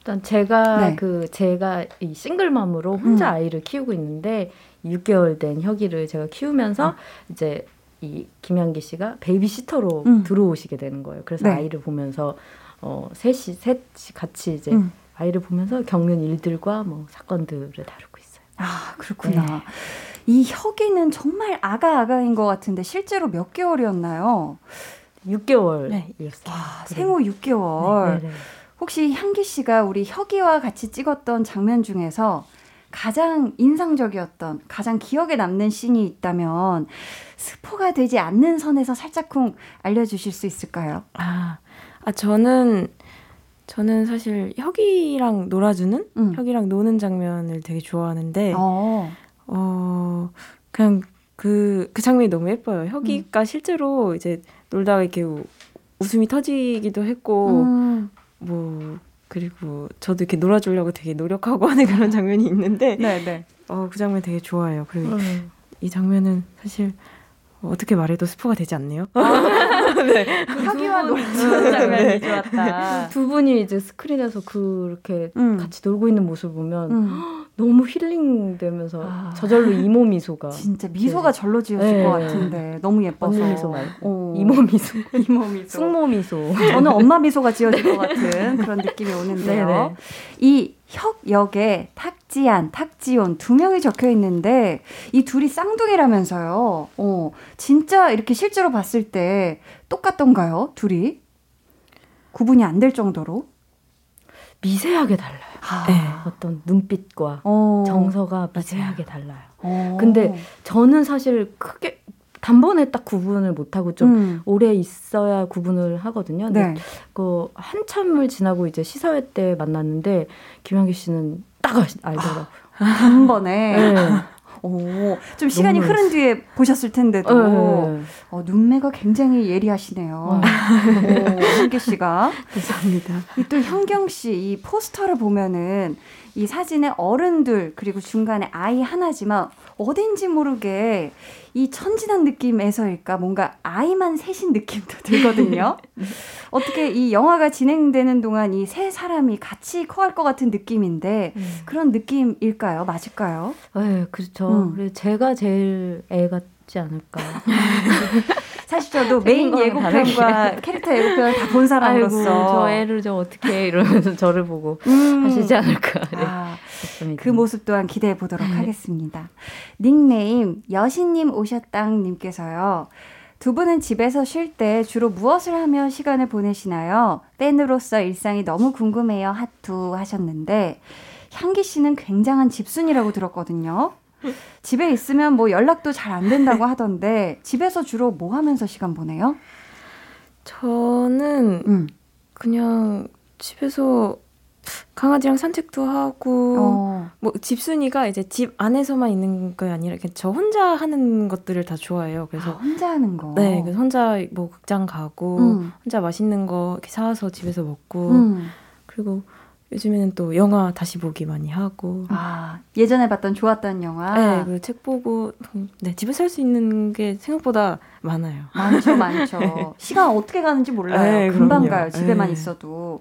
Speaker 5: 일단 제가
Speaker 1: 네.
Speaker 5: 그 제가 이 싱글맘으로 혼자
Speaker 1: 음.
Speaker 5: 아이를 키우고 있는데 6개월 된 혁이를 제가 키우면서
Speaker 1: 음.
Speaker 5: 이제 이 김양기 씨가 베이비시터로
Speaker 1: 음.
Speaker 5: 들어오시게 되는 거예요. 그래서
Speaker 1: 네.
Speaker 5: 아이를 보면서 어 셋이 셋이 같이 이제
Speaker 1: 음.
Speaker 5: 아이를 보면서 겪는 일들과 뭐 사건들을 다루고 있어요.
Speaker 1: 아, 그렇구나.
Speaker 5: 네.
Speaker 1: 이 혁이는 정말 아가 아가인 것 같은데 실제로 몇 개월이었나요?
Speaker 5: 6개월이었어요.
Speaker 4: 네.
Speaker 1: 와, 생후 6개월.
Speaker 5: 네, 네.
Speaker 1: 혹시 향기 씨가 우리 혁이와 같이 찍었던 장면 중에서 가장 인상적이었던, 가장 기억에 남는 씬이 있다면 스포가 되지 않는 선에서 살짝쿵 알려주실 수 있을까요?
Speaker 4: 아, 아 저는 저는 사실 혁이랑 놀아주는
Speaker 1: 음.
Speaker 4: 혁이랑 노는 장면을 되게 좋아하는데 어,
Speaker 1: 어,
Speaker 4: 그냥 그, 그 장면이 너무 예뻐요. 혁이가
Speaker 1: 음.
Speaker 4: 실제로 이제 놀다가 이렇게 우- 웃음이 터지기도 했고
Speaker 1: 음,
Speaker 4: 뭐 그리고 저도 이렇게 놀아주려고 되게 노력하고 하는 그런 장면이 있는데
Speaker 1: 네 네.
Speaker 4: 어, 그 장면 되게 좋아해요. 그리고
Speaker 5: 음.
Speaker 4: 이 장면은 사실 어떻게 말해도 스포가 되지 않네요.
Speaker 1: 혁이와 놀아주는 장면이 좋았다.
Speaker 5: 두 분이 이제 스크린에서 그렇게
Speaker 1: 음.
Speaker 5: 같이 놀고 있는 모습을 보면
Speaker 1: 음,
Speaker 5: 너무 힐링되면서
Speaker 1: 아.
Speaker 5: 저절로 이모 미소가
Speaker 1: 진짜 미소가 절로 지었을
Speaker 5: 네.
Speaker 1: 것 같은데 너무 예뻐서.
Speaker 5: 언니 미소 말고
Speaker 1: 어.
Speaker 5: 이모 미소,
Speaker 1: 이모 미소.
Speaker 5: 숙모 미소.
Speaker 1: 저는 엄마 미소가 지어질 것 같은 그런 느낌이 오는데요.
Speaker 5: 네네.
Speaker 1: 이 혁 역에 탁지안, 탁지온 두 명이 적혀 있는데 이 둘이 쌍둥이라면서요. 어, 진짜 이렇게 실제로 봤을 때 똑같던가요? 둘이? 구분이 안 될 정도로?
Speaker 5: 미세하게 달라요.
Speaker 1: 아,
Speaker 4: 네.
Speaker 5: 어떤 눈빛과
Speaker 1: 어,
Speaker 5: 정서가 미세하게 달라요.
Speaker 1: 어.
Speaker 5: 근데 저는 사실 크게 단번에 딱 구분을 못하고 좀
Speaker 1: 음,
Speaker 5: 오래 있어야 구분을 하거든요.
Speaker 1: 네.
Speaker 5: 그 한참을 지나고 이제 시사회 때 만났는데 김현기 씨는 딱 알- 알더라고요.
Speaker 1: 단번에.
Speaker 5: 네.
Speaker 1: 오, 좀 시간이 흐른 뒤에 보셨을 텐데도
Speaker 5: 네.
Speaker 1: 어, 눈매가 굉장히 예리하시네요.
Speaker 5: 어.
Speaker 1: 오, 한기 씨가.
Speaker 4: 감사합니다.
Speaker 1: 이 또 현경 씨 이 포스터를 보면은 이 사진에 어른들 그리고 중간에 아이 하나지만 어딘지 모르게 이 천진한 느낌에서일까 뭔가 아이만 셋인 느낌도 들거든요. 어떻게 이 영화가 진행되는 동안 이 세 사람이 같이 커갈 것 같은 느낌인데 그런 느낌일까요? 맞을까요?
Speaker 5: 네, 그렇죠.
Speaker 1: 음.
Speaker 5: 그래서 제가 제일 애 같지 않을까.
Speaker 1: 사실 저도 메인 예고편과 캐릭터 예고편을 다 본 사람으로서
Speaker 5: 아이고, 저 애를 좀 어떻게 해 이러면서 저를 보고
Speaker 1: 음.
Speaker 5: 하시지 않을까. 네,
Speaker 1: 아,
Speaker 5: 싶습니다.
Speaker 1: 그 모습 또한 기대해 보도록
Speaker 5: 네.
Speaker 1: 하겠습니다. 닉네임 여신님 오셨당님께서요. 두 분은 집에서 쉴 때 주로 무엇을 하며 시간을 보내시나요? 팬으로서 일상이 너무 궁금해요. 하투 하셨는데 향기 씨는 굉장한 집순이라고 들었거든요. 집에 있으면 뭐 연락도 잘 안 된다고 하던데 집에서 주로 뭐 하면서 시간 보내요?
Speaker 4: 저는
Speaker 1: 음.
Speaker 4: 그냥 집에서 강아지랑 산책도 하고
Speaker 1: 어.
Speaker 4: 뭐 집순이가 이제 집 안에서만 있는 게 아니라 이렇게 저 혼자 하는 것들을 다 좋아해요.
Speaker 1: 아,
Speaker 4: 그래서
Speaker 1: 혼자 하는 거.
Speaker 4: 네, 그래서 혼자 뭐 극장 가고
Speaker 1: 음.
Speaker 4: 혼자 맛있는 거 이렇게 사와서 집에서 먹고
Speaker 1: 음.
Speaker 4: 그리고 요즘에는 또 영화 다시 보기 많이 하고
Speaker 1: 아, 예전에 봤던 좋았던 영화.
Speaker 4: 네, 그리고 책 보고 음, 네, 집에서 할 수 있는 게 생각보다 많아요.
Speaker 1: 많죠, 많죠. 시간 어떻게 가는지 몰라요.
Speaker 4: 네,
Speaker 1: 금방
Speaker 4: 그럼요.
Speaker 1: 가요. 집에만
Speaker 4: 네.
Speaker 1: 있어도.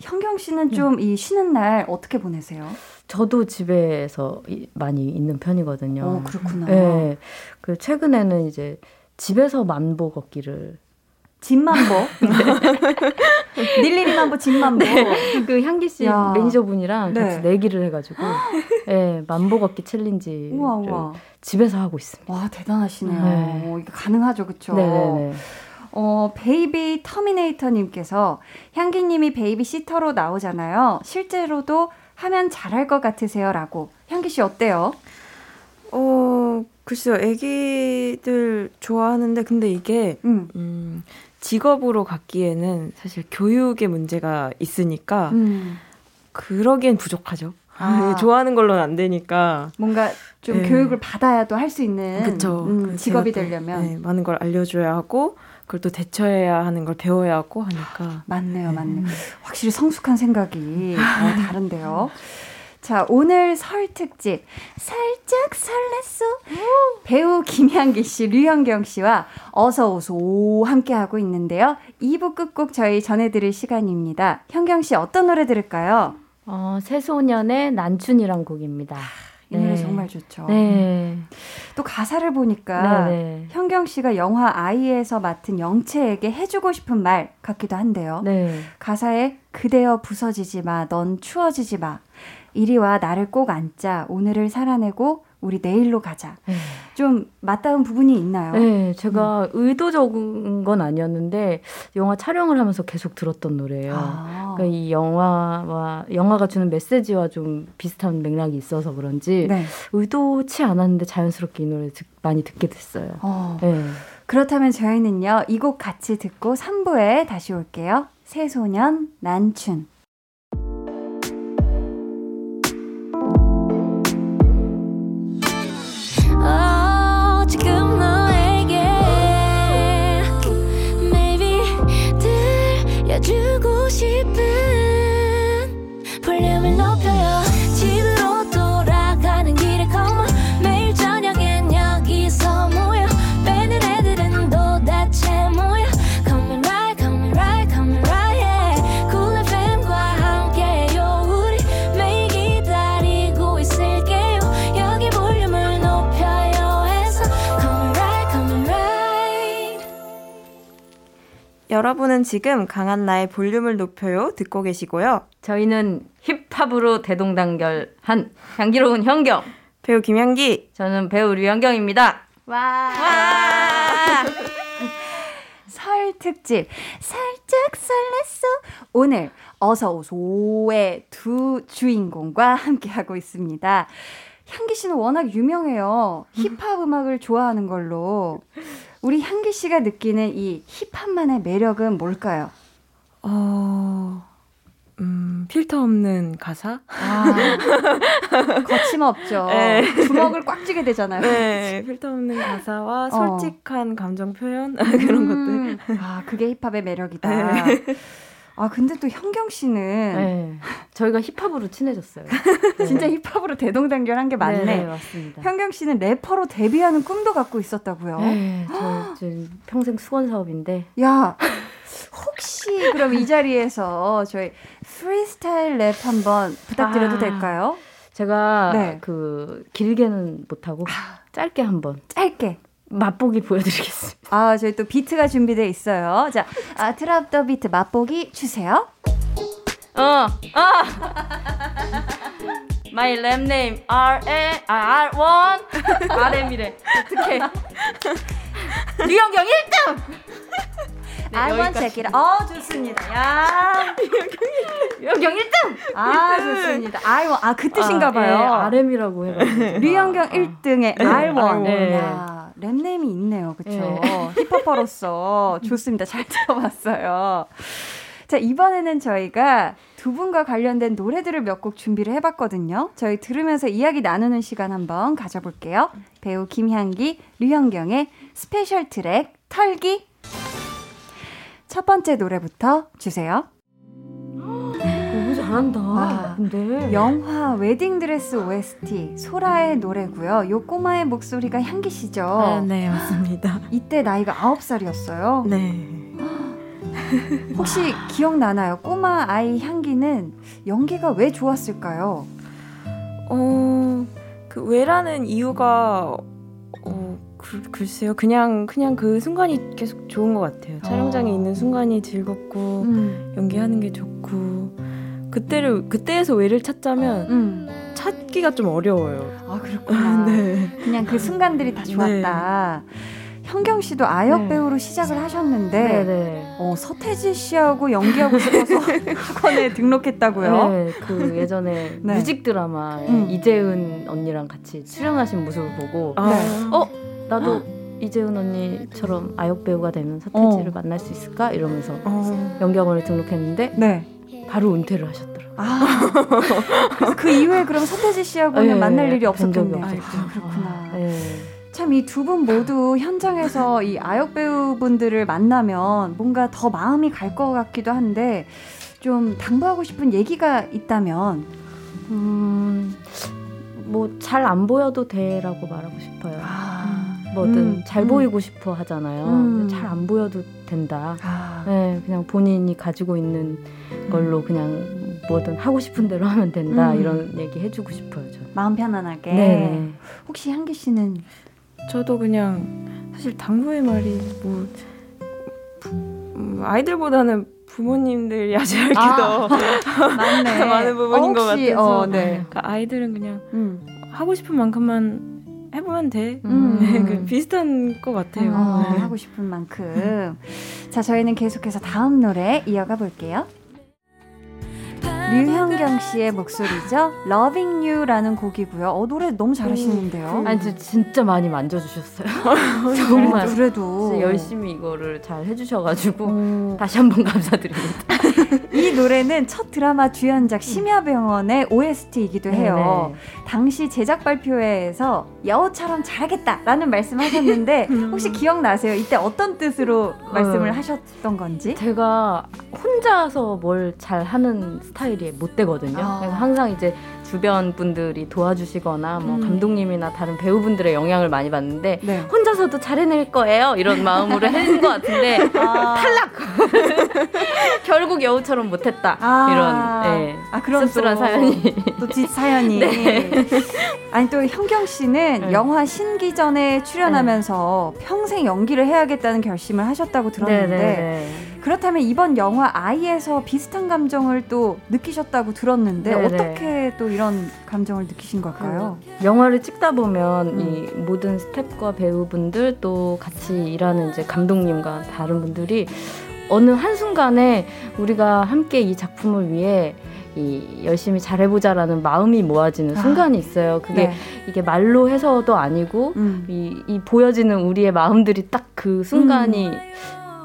Speaker 1: 현경 씨는 좀이 쉬는 날 어떻게 보내세요?
Speaker 5: 저도 집에서 이- 많이 있는 편이거든요.
Speaker 1: 어, 그렇구나.
Speaker 5: 네. 그 최근에는 이제 집에서 만보 걷기를
Speaker 1: 집만보. 닐리리 만보 집만보.
Speaker 5: 그 향기 씨
Speaker 1: 야.
Speaker 5: 매니저분이랑
Speaker 1: 네.
Speaker 5: 같이 내기를 해가지고 예 만보 걷기 챌린지를
Speaker 1: 우와, 우와.
Speaker 5: 집에서 하고 있습니다.
Speaker 1: 와, 대단하시네요.
Speaker 5: 네.
Speaker 1: 어, 이게 가능하죠?
Speaker 5: 네네네.
Speaker 1: 어, 베이비 터미네이터님께서 향기님이 베이비시터로 나오잖아요. 실제로도 하면 잘할 것 같으세요? 라고. 향기 씨 어때요?
Speaker 4: 어, 글쎄요. 애기들 좋아하는데 근데 이게
Speaker 1: 음.
Speaker 4: 음, 직업으로 갖기에는 사실 교육의 문제가 있으니까
Speaker 1: 음.
Speaker 4: 그러기엔 부족하죠.
Speaker 1: 아.
Speaker 4: 좋아하는 걸로는 안 되니까.
Speaker 1: 뭔가 좀
Speaker 4: 네.
Speaker 1: 교육을 받아야 또 할 수 있는
Speaker 4: 그쵸.
Speaker 1: 음,
Speaker 4: 그
Speaker 1: 직업이 되려면
Speaker 4: 네, 많은 걸 알려줘야 하고 그걸 또 대처해야 하는 걸 배워야 하고 하니까.
Speaker 1: 맞네요, 맞네요. 확실히 성숙한 생각이 어, 다른데요. 자, 오늘 설 특집 살짝 설렜어. 배우 김향기 씨, 류현경 씨와 어서 오소 함께 하고 있는데요. 2부 끝곡 저희 전해 드릴 시간입니다. 현경 씨 어떤 노래 들을까요?
Speaker 5: 어, 새소년의 난춘이란 곡입니다.
Speaker 1: 이 노래
Speaker 5: 네.
Speaker 1: 정말 좋죠.
Speaker 5: 네.
Speaker 1: 또 가사를 보니까
Speaker 5: 네, 네.
Speaker 1: 현경 씨가 영화 아이에서 맡은 영채에게 해주고 싶은 말 같기도 한데요.
Speaker 5: 네.
Speaker 1: 가사에 그대여 부서지지 마, 넌 추워지지 마. 이리 와 나를 꼭 안자. 오늘을 살아내고 우리 내일로 가자.
Speaker 5: 네.
Speaker 1: 좀 맞닿은 부분이 있나요?
Speaker 5: 네, 제가 의도적인 건 아니었는데 영화 촬영을 하면서 계속 들었던 노래예요.
Speaker 1: 아,
Speaker 5: 그러니까 이 영화와 영화가 주는 메시지와 좀 비슷한 맥락이 있어서 그런지
Speaker 1: 네.
Speaker 5: 의도치 않았는데 자연스럽게 이 노래 듣, 많이 듣게 됐어요.
Speaker 1: 어,
Speaker 5: 네.
Speaker 1: 그렇다면 저희는요, 이 곡 같이 듣고 3부에 다시 올게요. 새소년, 난춘.
Speaker 4: 여러분은 지금 강한 나의 볼륨을 높여요 듣고 계시고요.
Speaker 5: 저희는 힙합으로 대동단결한 향기로운 현경.
Speaker 4: 배우 김향기
Speaker 5: 저는 배우 류현경입니다.
Speaker 1: 와! 설 특집 살짝 설렜어 오늘 어서 오소의 두 주인공과 함께하고 있습니다. 향기 씨는 워낙 유명해요. 힙합 음악을 좋아하는 걸로 우리 향기 씨가 느끼는 이 힙합만의 매력은 뭘까요?
Speaker 4: 어, 음, 필터 없는 가사?
Speaker 1: 아, 거침없죠.
Speaker 4: 네.
Speaker 1: 주먹을 꽉 쥐게 되잖아요.
Speaker 4: 네, 필터 없는 가사와
Speaker 1: 어.
Speaker 4: 솔직한 감정 표현 그런 것들.
Speaker 1: 음, 아, 그게 힙합의 매력이다.
Speaker 4: 네.
Speaker 1: 아, 근데 또 현경 씨는
Speaker 5: 네. 저희가 힙합으로 친해졌어요. 네.
Speaker 1: 진짜 힙합으로 대동단결한 게 많네.
Speaker 5: 네, 네, 맞습니다.
Speaker 1: 현경 씨는 래퍼로 데뷔하는 꿈도 갖고 있었다고요.
Speaker 5: 네, 저 지금 평생 수건 사업인데
Speaker 1: 야, 혹시 그럼 이 자리에서 저희 프리스타일 랩 한번 부탁드려도
Speaker 5: 아.
Speaker 1: 될까요?
Speaker 5: 제가
Speaker 1: 네.
Speaker 5: 그 길게는 못하고 짧게 한번
Speaker 1: 짧게.
Speaker 5: 맛보기 보여드리겠습니다.
Speaker 1: 아, 저희 또 비트가 준비되어 있어요. 자, 아, drop the beat 맛보기 주세요.
Speaker 5: 어, 어. My rap name R A R 1 RM이래. 어떻게? 류현경 1등. 네,
Speaker 1: I want check it. 어, 좋습니다. 야.
Speaker 5: 류현경 1등.
Speaker 1: 아, 좋습니다. I want. 아, 그 뜻인가 봐요.
Speaker 5: 네, RM이라고 해가지고.
Speaker 1: 류현경
Speaker 5: 아.
Speaker 1: 1등의 R1.
Speaker 5: 네.
Speaker 1: 야, 랩네임이 있네요. 그쵸?
Speaker 5: 네.
Speaker 1: 힙합퍼로서 좋습니다. 잘 들어봤어요. 자, 이번에는 저희가 두 분과 관련된 노래들을 몇 곡 준비를 해봤거든요. 저희 들으면서 이야기 나누는 시간 한번 가져볼게요. 배우 김향기, 류현경의 special 트랙 털기. 첫 번째 노래부터 주세요.
Speaker 5: 잘한다.
Speaker 1: 와.
Speaker 5: 근데
Speaker 1: 영화 웨딩드레스 OST 소라의 노래고요. 요 꼬마의 목소리가 향기 씨죠.
Speaker 4: 아, 네, 맞습니다.
Speaker 1: 이때 나이가 9살이었어요.
Speaker 4: 네.
Speaker 1: 혹시 기억나나요? 꼬마 아이 향기는 연기가 왜 좋았을까요?
Speaker 4: 어, 그 왜라는 이유가 어, 글, 글쎄요. 그냥 그냥 그 순간이 계속 좋은 것 같아요. 촬영장에
Speaker 1: 어.
Speaker 4: 있는 순간이 즐겁고
Speaker 1: 음.
Speaker 4: 연기하는 게 좋고 그때를 그때에서 왜를 찾자면
Speaker 1: 음.
Speaker 4: 찾기가 좀 어려워요.
Speaker 1: 아, 그렇구나.
Speaker 4: 네.
Speaker 1: 그냥 그 순간들이 다 좋았다. 현경 씨도 아역
Speaker 5: 네.
Speaker 1: 배우로 시작을 하셨는데
Speaker 5: 네네.
Speaker 1: 어, 서태지 씨하고 연기하고 싶어서 학원에 등록했다고요?
Speaker 5: 네, 그 예전에
Speaker 1: 네.
Speaker 5: 뮤직 드라마에
Speaker 1: 음.
Speaker 5: 이재은 언니랑 같이 출연하신 모습을 보고
Speaker 4: 아,
Speaker 5: 어 나도 이재은 언니처럼 아역 배우가 되면 서태지를
Speaker 1: 어.
Speaker 5: 만날 수 있을까 이러면서
Speaker 4: 어,
Speaker 5: 연기학원에 등록했는데
Speaker 1: 네.
Speaker 5: 바로 은퇴를 하셨더라고요.
Speaker 1: 아, 그래서 그 이후에 그럼 서태지 씨하고는
Speaker 5: 네,
Speaker 1: 만날 일이 없었겠네.
Speaker 5: 없었죠.
Speaker 1: 아, 그렇구나.
Speaker 5: 네.
Speaker 1: 참이 두 분 모두 현장에서 이 아역 배우분들을 만나면 뭔가 더 마음이 갈 것 같기도 한데 좀 당부하고 싶은 얘기가 있다면
Speaker 5: 음, 뭐 잘 안 보여도 돼라고 말하고 싶어요.
Speaker 1: 아,
Speaker 5: 뭐든
Speaker 1: 음,
Speaker 5: 잘
Speaker 1: 음.
Speaker 5: 보이고 싶어 하잖아요.
Speaker 1: 음.
Speaker 5: 잘안 보여도 된다.
Speaker 1: 아,
Speaker 5: 네, 그냥 본인이 가지고 있는 걸로 그냥 뭐든 하고 싶은 대로 하면 된다
Speaker 1: 음.
Speaker 5: 이런 얘기 해주고 싶어요. 저는.
Speaker 1: 마음 편안하게.
Speaker 5: 네.
Speaker 1: 혹시 향기 씨는
Speaker 4: 저도 그냥 사실 당부의 말이 뭐 음, 아이들보다는 부모님들이 하셔야
Speaker 1: 아,
Speaker 4: 더
Speaker 1: 맞네.
Speaker 4: 많은 부분인 것
Speaker 1: 혹시,
Speaker 4: 같아서.
Speaker 1: 어, 네.
Speaker 4: 그러니까 아이들은 그냥
Speaker 1: 음.
Speaker 4: 하고 싶은 만큼만 해보면 돼.
Speaker 1: 음.
Speaker 4: 네, 그 비슷한 것 같아요.
Speaker 1: 어,
Speaker 4: 네.
Speaker 1: 하고 싶은 만큼. 자, 저희는 계속해서 다음 노래 이어가 볼게요. 류현경 씨의 목소리죠. Loving You라는 곡이고요. 어, 노래 너무 잘하시는데요.
Speaker 5: 아니 저 진짜 많이 만져주셨어요. 정말
Speaker 1: 그래도
Speaker 5: 열심히 이거를 잘 해주셔가지고
Speaker 1: 어,
Speaker 5: 다시 한번 감사드립니다.
Speaker 1: 이 노래는 첫 드라마 주연작 심야병원의 OST이기도 해요. 당시 제작 발표회에서 여우처럼 잘하겠다라는 말씀하셨는데 혹시 기억나세요? 이때 어떤 뜻으로 말씀을
Speaker 5: 어.
Speaker 1: 하셨던 건지?
Speaker 5: 제가 혼자서 뭘 잘하는 스타일이 못 되거든요.
Speaker 1: 아.
Speaker 5: 그래서 항상 이제 주변 분들이 도와주시거나 뭐
Speaker 1: 음.
Speaker 5: 감독님이나 다른 배우분들의 영향을 많이 받는데
Speaker 1: 네.
Speaker 5: 혼자서도 잘해낼 거예요 이런 마음으로 해낸 것 같은데 탈락 결국 여우처럼 못했다
Speaker 1: 아.
Speaker 5: 이런 예.
Speaker 1: 아, 그런
Speaker 5: 씁쓸한
Speaker 1: 또-
Speaker 5: 사연이
Speaker 1: 또 뒷사연이. 아니 또 현경 씨는
Speaker 5: 네.
Speaker 1: 영화 신기전에 출연하면서 평생 연기를 해야겠다는 결심을 하셨다고 들었는데
Speaker 5: 네네네.
Speaker 1: 그렇다면 이번 영화 아이에서 비슷한 감정을 또 느끼셨다고 들었는데
Speaker 5: 네네.
Speaker 1: 어떻게 또 이런 감정을 느끼신 걸까요?
Speaker 5: 영화를 찍다 보면
Speaker 1: 음.
Speaker 5: 이 모든 스태프과 배우분들 또 같이 일하는 이제 감독님과 다른 분들이 어느 한 순간에 우리가 함께 이 작품을 위해 이 열심히 잘해보자라는 마음이 모아지는
Speaker 1: 아.
Speaker 5: 순간이 있어요. 그게
Speaker 1: 네.
Speaker 5: 이게 말로 해서도 아니고
Speaker 1: 음.
Speaker 5: 이, 이 보여지는 우리의 마음들이 딱 그 순간이
Speaker 1: 음.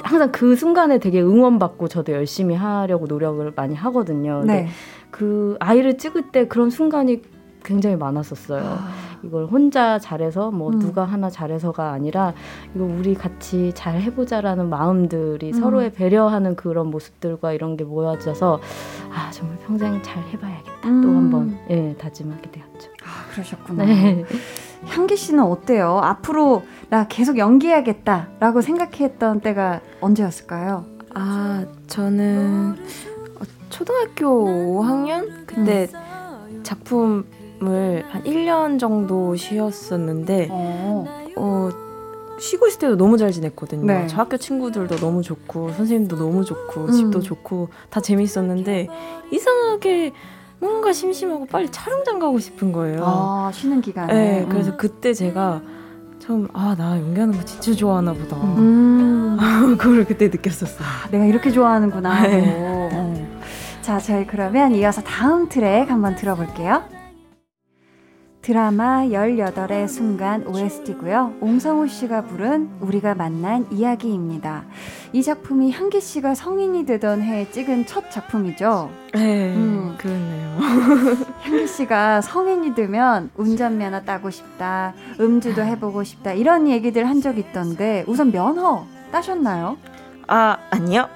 Speaker 5: 항상 그 순간에 되게 응원받고 저도 열심히 하려고 노력을 많이 하거든요. 근데
Speaker 1: 네.
Speaker 5: 그 아이를 찍을 때 그런 순간이 굉장히 많았었어요.
Speaker 1: 아,
Speaker 5: 이걸 혼자 잘해서 뭐
Speaker 1: 음.
Speaker 5: 누가 하나 잘해서가 아니라 이거 우리 같이 잘 해보자라는 마음들이
Speaker 1: 음.
Speaker 5: 서로의 배려하는 그런 모습들과 이런 게 모여져서 아 정말 평생 잘 해봐야겠다 또
Speaker 1: 음.
Speaker 5: 한번 예 다짐하게 되었죠.
Speaker 1: 아, 그러셨구나.
Speaker 5: 네.
Speaker 1: 향기 씨는 어때요? 앞으로 나 계속 연기해야겠다라고 생각했던 때가 언제였을까요?
Speaker 4: 아, 저는 어, 초등학교 5학년 그때
Speaker 1: 음.
Speaker 4: 작품을 한 1년 정도 쉬었었는데
Speaker 1: 어.
Speaker 4: 어, 쉬고 있을 때도 너무 잘 지냈거든요.
Speaker 1: 네.
Speaker 4: 저 학교 친구들도 너무 좋고 선생님도 너무 좋고
Speaker 1: 음.
Speaker 4: 집도 좋고 다 재밌었는데 이상하게 뭔가 심심하고 빨리 촬영장 가고 싶은 거예요.
Speaker 1: 아, 쉬는 기간에.
Speaker 4: 네, 그래서
Speaker 1: 음.
Speaker 4: 그때 제가 처음 아 나 연기하는 거 진짜 좋아하나 보다.
Speaker 1: 음.
Speaker 4: 그걸 그때 느꼈었어요.
Speaker 1: 아, 내가 이렇게 좋아하는구나.
Speaker 4: 네.
Speaker 1: 어. 자, 저희 그러면 이어서 다음 트랙 한번 들어볼게요. 드라마 18의 순간 OST고요. 옹성우 씨가 부른 우리가 만난 이야기입니다. 이 작품이 향기 씨가 성인이 되던 해에 찍은 첫 작품이죠.
Speaker 4: 네,
Speaker 1: 음.
Speaker 4: 그렇네요.
Speaker 1: 향기 씨가 성인이 되면 운전면허 따고 싶다, 음주도 해보고 싶다 이런 얘기들 한 적 있던데 우선 면허 따셨나요?
Speaker 4: 아 아니요.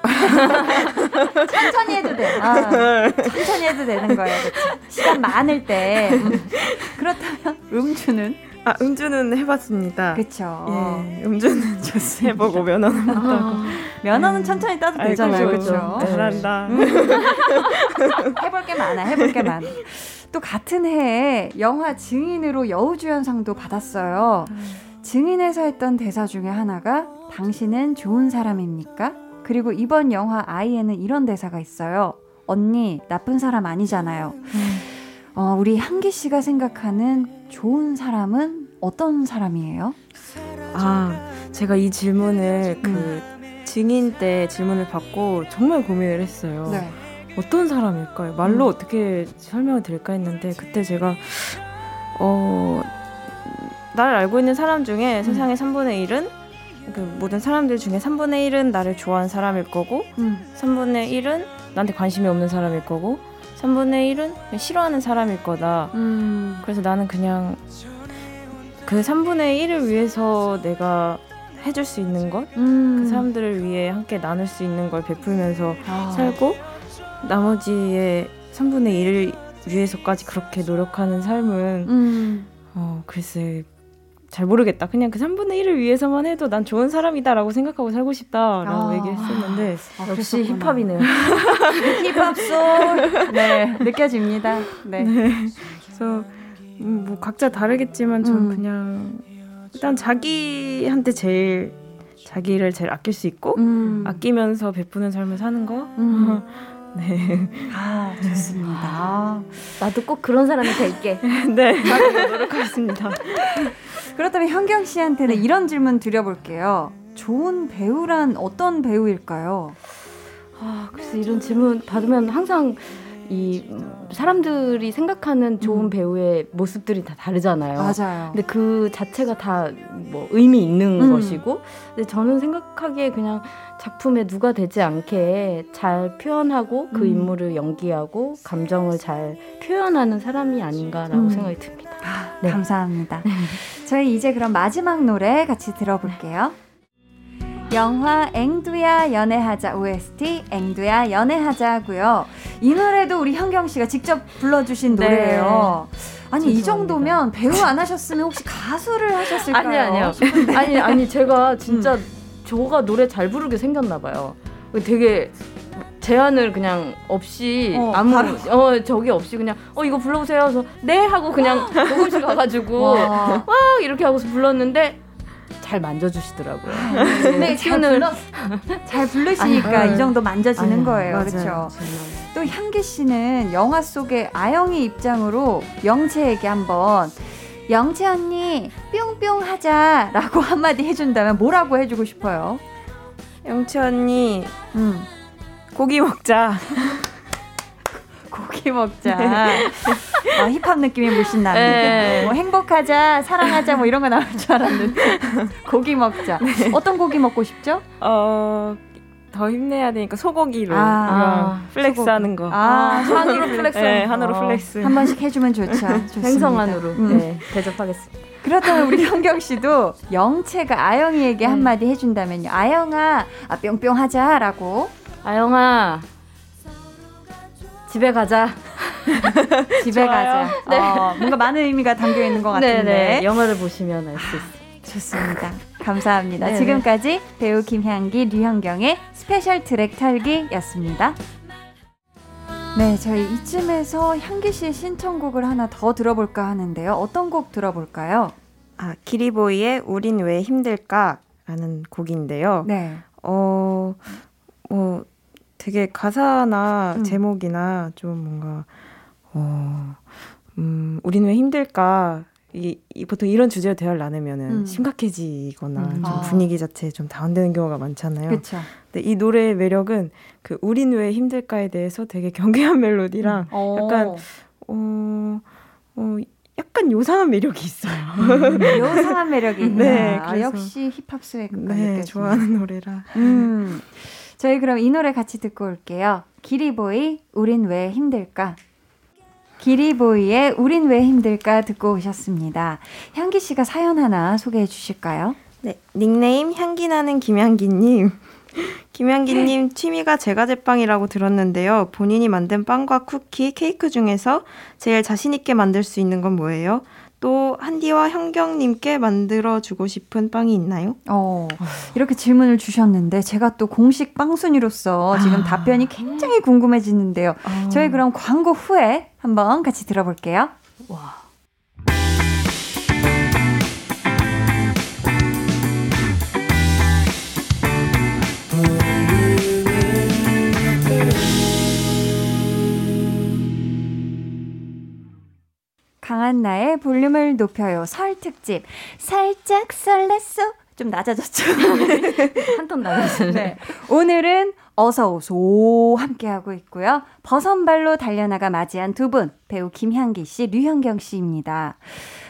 Speaker 1: 천천히 해도 돼. 아, 천천히 해도 되는 거예요. 그쵸? 시간 많을 때. 음. 그렇다면 음주는?
Speaker 4: 아 음주는 해봤습니다.
Speaker 1: 그쵸.
Speaker 4: 예, 음주는 좋습니다. 해보고 면허는 못 따고.
Speaker 1: 면허는 천천히 따도 되잖아요. 그쵸?
Speaker 4: 그죠. 잘한다.
Speaker 1: 해볼 게 많아, 해볼 게 많아. 또 같은 해에 영화 증인으로 여우주연상도 받았어요. 증인에서 했던 대사 중에 하나가 당신은 좋은 사람입니까? 그리고 이번 영화 아이에는 이런 대사가 있어요. 언니 나쁜 사람 아니잖아요. 어, 우리 향기 씨가 생각하는 좋은 사람은 어떤 사람이에요?
Speaker 4: 아 제가 이 질문을
Speaker 1: 음.
Speaker 4: 그 증인 때 질문을 받고 정말 고민을 했어요.
Speaker 1: 네.
Speaker 4: 어떤 사람일까요? 말로
Speaker 1: 음.
Speaker 4: 어떻게 설명을 드릴까 했는데 그때 제가 어 나를 알고 있는 사람 중에 세상의 3분의 1은 그 모든 사람들 중에 3분의 1은 나를 좋아하는 사람일 거고
Speaker 1: 음.
Speaker 4: 3분의 1은 나한테 관심이 없는 사람일 거고 3분의 1은 싫어하는 사람일 거다.
Speaker 1: 음.
Speaker 4: 그래서 나는 그냥 그 3분의 1을 위해서 내가 해줄 수 있는 것,
Speaker 1: 음.
Speaker 4: 그 사람들을 위해 함께 나눌 수 있는 걸 베풀면서
Speaker 1: 아.
Speaker 4: 살고 나머지의 3분의 1을 위해서까지 그렇게 노력하는 삶은
Speaker 1: 음.
Speaker 4: 어 글쎄 잘 모르겠다. 그냥 그 3분의 1을 위해서만 해도 난 좋은 사람이다라고 생각하고 살고 싶다라고
Speaker 1: 아.
Speaker 4: 얘기했었는데
Speaker 1: 아,
Speaker 5: 역시. 힙합이네요.
Speaker 1: 힙합 소울. 네, 느껴집니다. 네.
Speaker 4: 그래서 음, 뭐 각자 다르겠지만 전
Speaker 1: 음.
Speaker 4: 그냥 일단 자기한테 제일 자기를 제일 아낄 수 있고
Speaker 1: 음.
Speaker 4: 아끼면서 베푸는 삶을 사는 거.
Speaker 1: 음.
Speaker 4: 네.
Speaker 1: 아, 좋습니다.
Speaker 5: 나도 꼭 그런 사람이 될게.
Speaker 4: 네. 나도 노력하겠습니다.
Speaker 1: 그렇다면 현경 씨한테는 이런 질문 드려볼게요. 좋은 배우란 어떤 배우일까요?
Speaker 5: 아, 그래서 이런 질문 받으면 항상 이 음, 사람들이 생각하는 좋은
Speaker 1: 음.
Speaker 5: 배우의 모습들이 다 다르잖아요.
Speaker 1: 맞아요.
Speaker 5: 근데 그 자체가 다 뭐 의미 있는
Speaker 1: 음.
Speaker 5: 것이고, 근데 저는 생각하기에 그냥 작품에 누가 되지 않게 잘 표현하고 그
Speaker 1: 음.
Speaker 5: 인물을 연기하고 감정을 잘 표현하는 사람이 아닌가라고
Speaker 1: 음.
Speaker 5: 생각이 듭니다.
Speaker 1: 아,
Speaker 5: 네.
Speaker 1: 감사합니다. 저희 이제 그럼 마지막 노래 같이 들어볼게요. 영화 앵두야 연애하자 OST 앵두야 연애하자고요. 이 노래도 우리 현경 씨가 직접 불러주신
Speaker 5: 네.
Speaker 1: 노래예요. 아니 이
Speaker 5: 죄송합니다.
Speaker 1: 정도면 배우 안 하셨으면 혹시 가수를 하셨을까요?
Speaker 5: 아니 아니요. 아니 아니 제가 진짜 저가 노래 잘 부르게 생겼나 봐요. 되게 제안을 그냥 없이
Speaker 1: 어,
Speaker 5: 아무
Speaker 1: 바로.
Speaker 5: 어 저기 없이 그냥 어 이거 불러보세요. 그래서 네 하고 그냥 녹음실 가가지고
Speaker 1: 와.
Speaker 5: 막 이렇게 하고서 불렀는데 잘 만져주시더라고요.
Speaker 1: 네, 잘,
Speaker 5: 튜는-
Speaker 1: 불러, 잘 부르시니까
Speaker 5: 아유.
Speaker 1: 이 정도 만져지는
Speaker 5: 아유,
Speaker 1: 거예요. 그렇죠? 또 향기 씨는 영화 속의 아영이 입장으로 영채에게 한번 영채 언니 뿅뿅 하자라고 한마디 해준다면 뭐라고 해주고 싶어요?
Speaker 4: 영채 언니
Speaker 1: 음,
Speaker 4: 고기 먹자.
Speaker 1: 고기 먹자. 아, 힙합 느낌이 물씬 나는데
Speaker 5: 네.
Speaker 1: 뭐 행복하자, 사랑하자 뭐 이런 거 나올 줄 알았는데 고기 먹자. 어떤 고기 먹고 싶죠?
Speaker 4: 어. 더 힘내야 되니까 소고기로
Speaker 1: 아,
Speaker 4: 그냥 flex
Speaker 1: 소고기.
Speaker 4: 하는 거.
Speaker 1: 아,
Speaker 5: 한우로 flex.
Speaker 4: 네, 한우로
Speaker 1: 어,
Speaker 4: flex.
Speaker 1: 한 번씩 해주면 좋죠.
Speaker 5: 횡성 한우로
Speaker 1: 음.
Speaker 5: 네, 대접하겠습니다.
Speaker 1: 그렇다면 우리 현경 씨도 영채가 아영이에게
Speaker 5: 네.
Speaker 1: 한마디 해준다면요. 아영아, 아, 뿅뿅 하자라고.
Speaker 5: 아영아 집에 가자.
Speaker 1: 집에. 가자.
Speaker 5: 네.
Speaker 1: 어, 뭔가 많은 의미가 담겨 있는 것 같은데.
Speaker 5: 네네 영화를 보시면 알 수 있어요.
Speaker 1: 좋습니다. 감사합니다.
Speaker 5: 네네.
Speaker 1: 지금까지 배우 김향기, 류현경의 스페셜 트랙 털기였습니다. 네, 저희 이쯤에서 향기 씨의 신청곡을 하나 더 들어볼까 하는데요. 어떤 곡 들어볼까요?
Speaker 4: 아, 기리보이의 우린 왜 힘들까라는 곡인데요.
Speaker 1: 네.
Speaker 4: 어, 뭐 되게 가사나
Speaker 1: 음.
Speaker 4: 제목이나 좀 뭔가 어, 음, 우린 왜 힘들까? 이, 이 보통 이런 주제로 대화를 나누면은
Speaker 1: 음.
Speaker 4: 심각해지거나
Speaker 5: 음.
Speaker 4: 좀
Speaker 1: 아.
Speaker 4: 분위기 자체에 좀 다운되는 경우가 많잖아요.
Speaker 1: 그렇죠.
Speaker 4: 근데 이 노래의 매력은 그 우린 왜 힘들까에 대해서 되게 경쾌한 멜로디랑 약간 어, 어 약간 요상한 매력이 있어요.
Speaker 1: 요상한 매력이 있다.
Speaker 4: 네,
Speaker 1: 아, 역시 힙합 스웨가
Speaker 4: 네. 좋아하는 노래라.
Speaker 1: 음. 저희 그럼 이 노래 같이 듣고 올게요. 기리보이, 우린 왜 힘들까? 기리보이의 우린 왜 힘들까 듣고 오셨습니다. 향기 씨가 사연 하나 소개해 주실까요?
Speaker 4: 네, 닉네임 향기나는 김향기님. 김향기님 취미가 제과제빵이라고 들었는데요. 본인이 만든 빵과 쿠키, 케이크 중에서 제일 자신있게 만들 수 있는 건 뭐예요? 또 한디와 현경님께 만들어주고 싶은 빵이 있나요?
Speaker 1: 어, 이렇게 질문을 주셨는데 제가 또 공식 빵순이로서 지금
Speaker 4: 아.
Speaker 1: 답변이 굉장히 궁금해지는데요. 저희 그럼 광고 후에 한번 같이 들어볼게요.
Speaker 5: 와.
Speaker 1: 강한나의 볼륨을 높여요. 설 특집. 살짝 설렜어. 좀 낮아졌죠?
Speaker 5: 한톤 나가시네.
Speaker 1: 네. 오늘은 어서 오소 함께하고 있고요. 버선발로 달려나가 맞이한 두 분, 배우 김향기 씨, 류현경 씨입니다.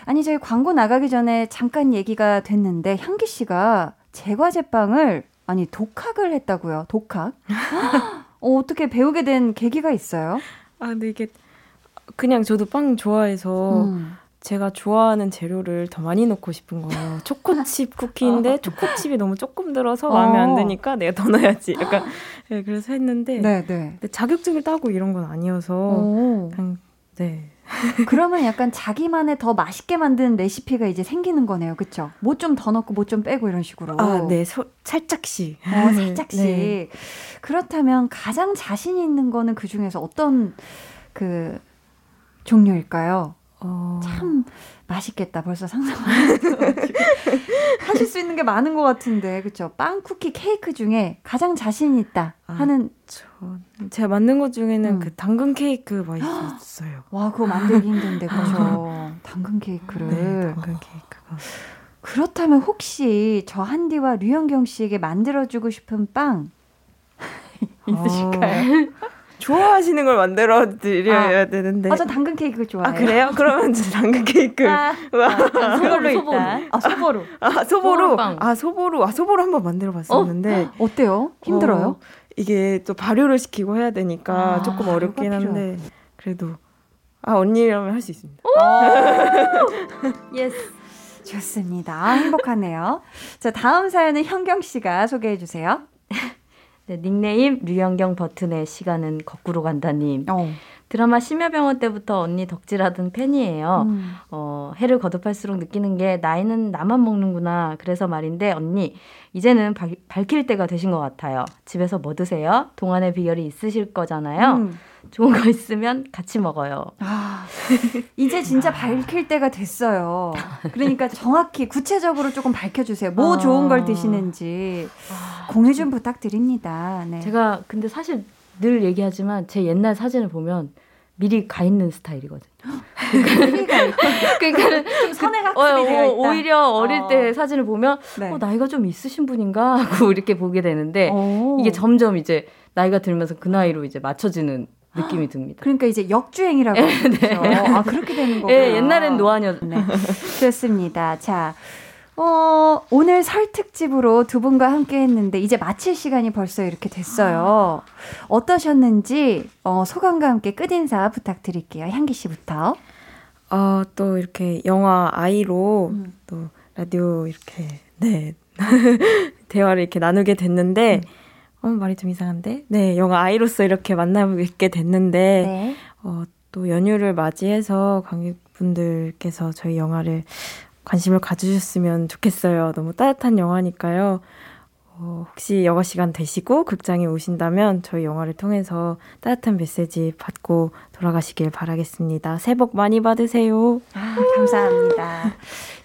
Speaker 1: 아니, 저희 광고 나가기 전에 잠깐 얘기가 됐는데, 향기 씨가 제과제빵을, 아니, 독학을 했다고요. 독학? 어, 어떻게 배우게 된 계기가 있어요?
Speaker 4: 아 근데 이게 그냥 저도 빵 좋아해서
Speaker 1: 음.
Speaker 4: 제가 좋아하는 재료를 더 많이 넣고 싶은 거예요. 초코칩 쿠키인데 초코칩이 너무 조금 들어서 마음에 안
Speaker 1: 어.
Speaker 4: 드니까 내가 더 넣어야지. 약간 네, 그래서 했는데
Speaker 1: 네, 네.
Speaker 4: 근데 자격증을 따고 이런 건 아니어서
Speaker 1: 오.
Speaker 4: 그냥 네.
Speaker 1: 그러면 약간 자기만의 더 맛있게 만드는 레시피가 이제 생기는 거네요. 그쵸? 뭐좀 더 넣고 뭐 좀 빼고 이런 식으로.
Speaker 4: 아, 네. 소, 살짝씩.
Speaker 1: 어, 살짝씩.
Speaker 4: 네.
Speaker 1: 그렇다면 가장 자신 있는 거는 그 중에서 어떤 그 종류일까요?
Speaker 4: 어,
Speaker 1: 참 맛있겠다. 벌써 상상만 하실 수 있는 게 많은 것 같은데, 그쵸? 빵, 쿠키, 케이크 중에 가장 자신 있다
Speaker 4: 아.
Speaker 1: 하는,
Speaker 4: 저, 제가 만든 것 중에는
Speaker 1: 음.
Speaker 4: 그 당근 케이크 맛있었어요.
Speaker 1: 와, 그거 만들기 힘든데, 그쵸? 당근 케이크를.
Speaker 4: 네, 당근 케이크가.
Speaker 1: 그렇다면 혹시 저 한디와 류현경 씨에게 만들어주고 싶은 빵 있으실까요?
Speaker 4: 어, 좋아하시는 걸 만들어 드려야 되는데.
Speaker 1: 아, 저 당근 케이크 좋아해요.
Speaker 4: 아, 그래요? 그러면 저 당근 케이크.
Speaker 1: 아,
Speaker 4: 와.
Speaker 1: 소보로. 일단. 아, 소보로.
Speaker 4: 아, 소보로. 아, 소보로. 아, 소보로 한번 만들어 봤었는데.
Speaker 1: 어 때요? 힘들어요?
Speaker 4: 어, 이게 또 발효를 시키고 해야 되니까
Speaker 1: 아,
Speaker 4: 조금 어렵긴 한데. 그래도. 아, 언니라면 할 수 있습니다.
Speaker 1: yes. 좋습니다. 아, 행복하네요. 자, 다음 사연은 현경 씨가 소개해 주세요.
Speaker 5: 네, 닉네임 류영경 버튼의 시간은 거꾸로 간다님.
Speaker 1: 어.
Speaker 5: 드라마 심야병원 때부터 언니 덕질하던 팬이에요.
Speaker 1: 음.
Speaker 5: 어, 해를 거듭할수록 느끼는 게 나이는 나만 먹는구나. 그래서 말인데 언니 이제는 발, 밝힐 때가 되신 것 같아요. 집에서 뭐 드세요? 동안의 비결이 있으실 거잖아요.
Speaker 1: 음.
Speaker 5: 좋은 거 있으면 같이 먹어요.
Speaker 1: 아, 이제 진짜 밝힐 때가 됐어요. 그러니까 정확히 구체적으로 조금 밝혀주세요. 뭐
Speaker 5: 아.
Speaker 1: 좋은 걸 드시는지 공유 좀 부탁드립니다. 네.
Speaker 5: 제가 근데 사실 늘 얘기하지만 제 옛날 사진을 보면 미리 가 있는 스타일이거든요. 그러니까
Speaker 1: 좀 선행 학습이 되어 있다.
Speaker 5: 오히려 어릴
Speaker 1: 어.
Speaker 5: 때 사진을 보면
Speaker 1: 네.
Speaker 5: 어, 나이가 좀 있으신 분인가 하고 이렇게 보게 되는데
Speaker 1: 오.
Speaker 5: 이게 점점 이제 나이가 들면서 그 나이로 이제 맞춰지는 느낌이 듭니다.
Speaker 1: 그러니까 이제 역주행이라고 하죠. 아, 그렇게 되는 거구나.
Speaker 5: 예, 옛날엔 노안이었.
Speaker 1: 네. 좋습니다. 자, 어, 오늘 설 특집으로 두 분과 함께 했는데, 이제 마칠 시간이 벌써 이렇게 됐어요. 어떠셨는지, 어, 소감과 함께 끝인사 부탁드릴게요. 향기 씨부터.
Speaker 4: 어, 또 이렇게 영화 아이로
Speaker 1: 음.
Speaker 4: 또 라디오 이렇게, 네. 대화를 이렇게 나누게 됐는데, 어, 말이 좀 이상한데? 네, 영화 아이로서 이렇게 만나뵙게 됐는데,
Speaker 1: 네.
Speaker 4: 어, 또 연휴를 맞이해서 관객분들께서 저희 영화를 관심을 가주셨으면 좋겠어요. 너무 따뜻한 영화니까요. 어, 혹시 여가 시간 되시고 극장에 오신다면 저희 영화를 통해서 따뜻한 메시지 받고 돌아가시길 바라겠습니다. 새해 복 많이 받으세요.
Speaker 1: 아, 감사합니다.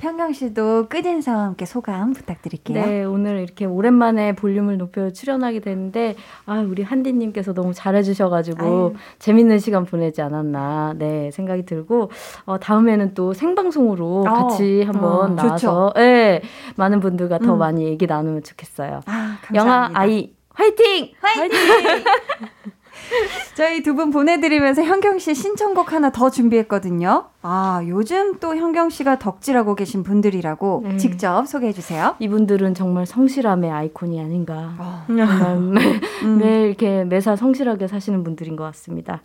Speaker 1: 현경 씨도 끝인사와 함께 소감 부탁드릴게요.
Speaker 5: 네, 오늘 이렇게 오랜만에 볼륨을 높여 출연하게 됐는데, 아, 우리 한디 님께서 너무 잘해 주셔 가지고,
Speaker 1: 아유.
Speaker 5: 재밌는 시간 보내지 않았나, 네, 생각이 들고, 어, 다음에는 또 생방송으로
Speaker 1: 어,
Speaker 5: 같이 한번
Speaker 1: 어,
Speaker 5: 나와서, 예, 많은 분들과 더
Speaker 1: 음.
Speaker 5: 많이 얘기 나누면 좋겠어요.
Speaker 1: 아, 감사합니다.
Speaker 5: 영화 아이, 화이팅!
Speaker 1: 화이팅! 저희 두 분 보내드리면서 현경 씨 신청곡 하나 더 준비했거든요. 아, 요즘 또 현경 씨가 덕질하고 계신 분들이라고
Speaker 5: 네.
Speaker 1: 직접 소개해 주세요.
Speaker 5: 이분들은 정말 성실함의 아이콘이 아닌가.
Speaker 1: 어,
Speaker 5: 정말 매,
Speaker 1: 음.
Speaker 5: 매일 이렇게 매사 성실하게 사시는 분들인 것 같습니다.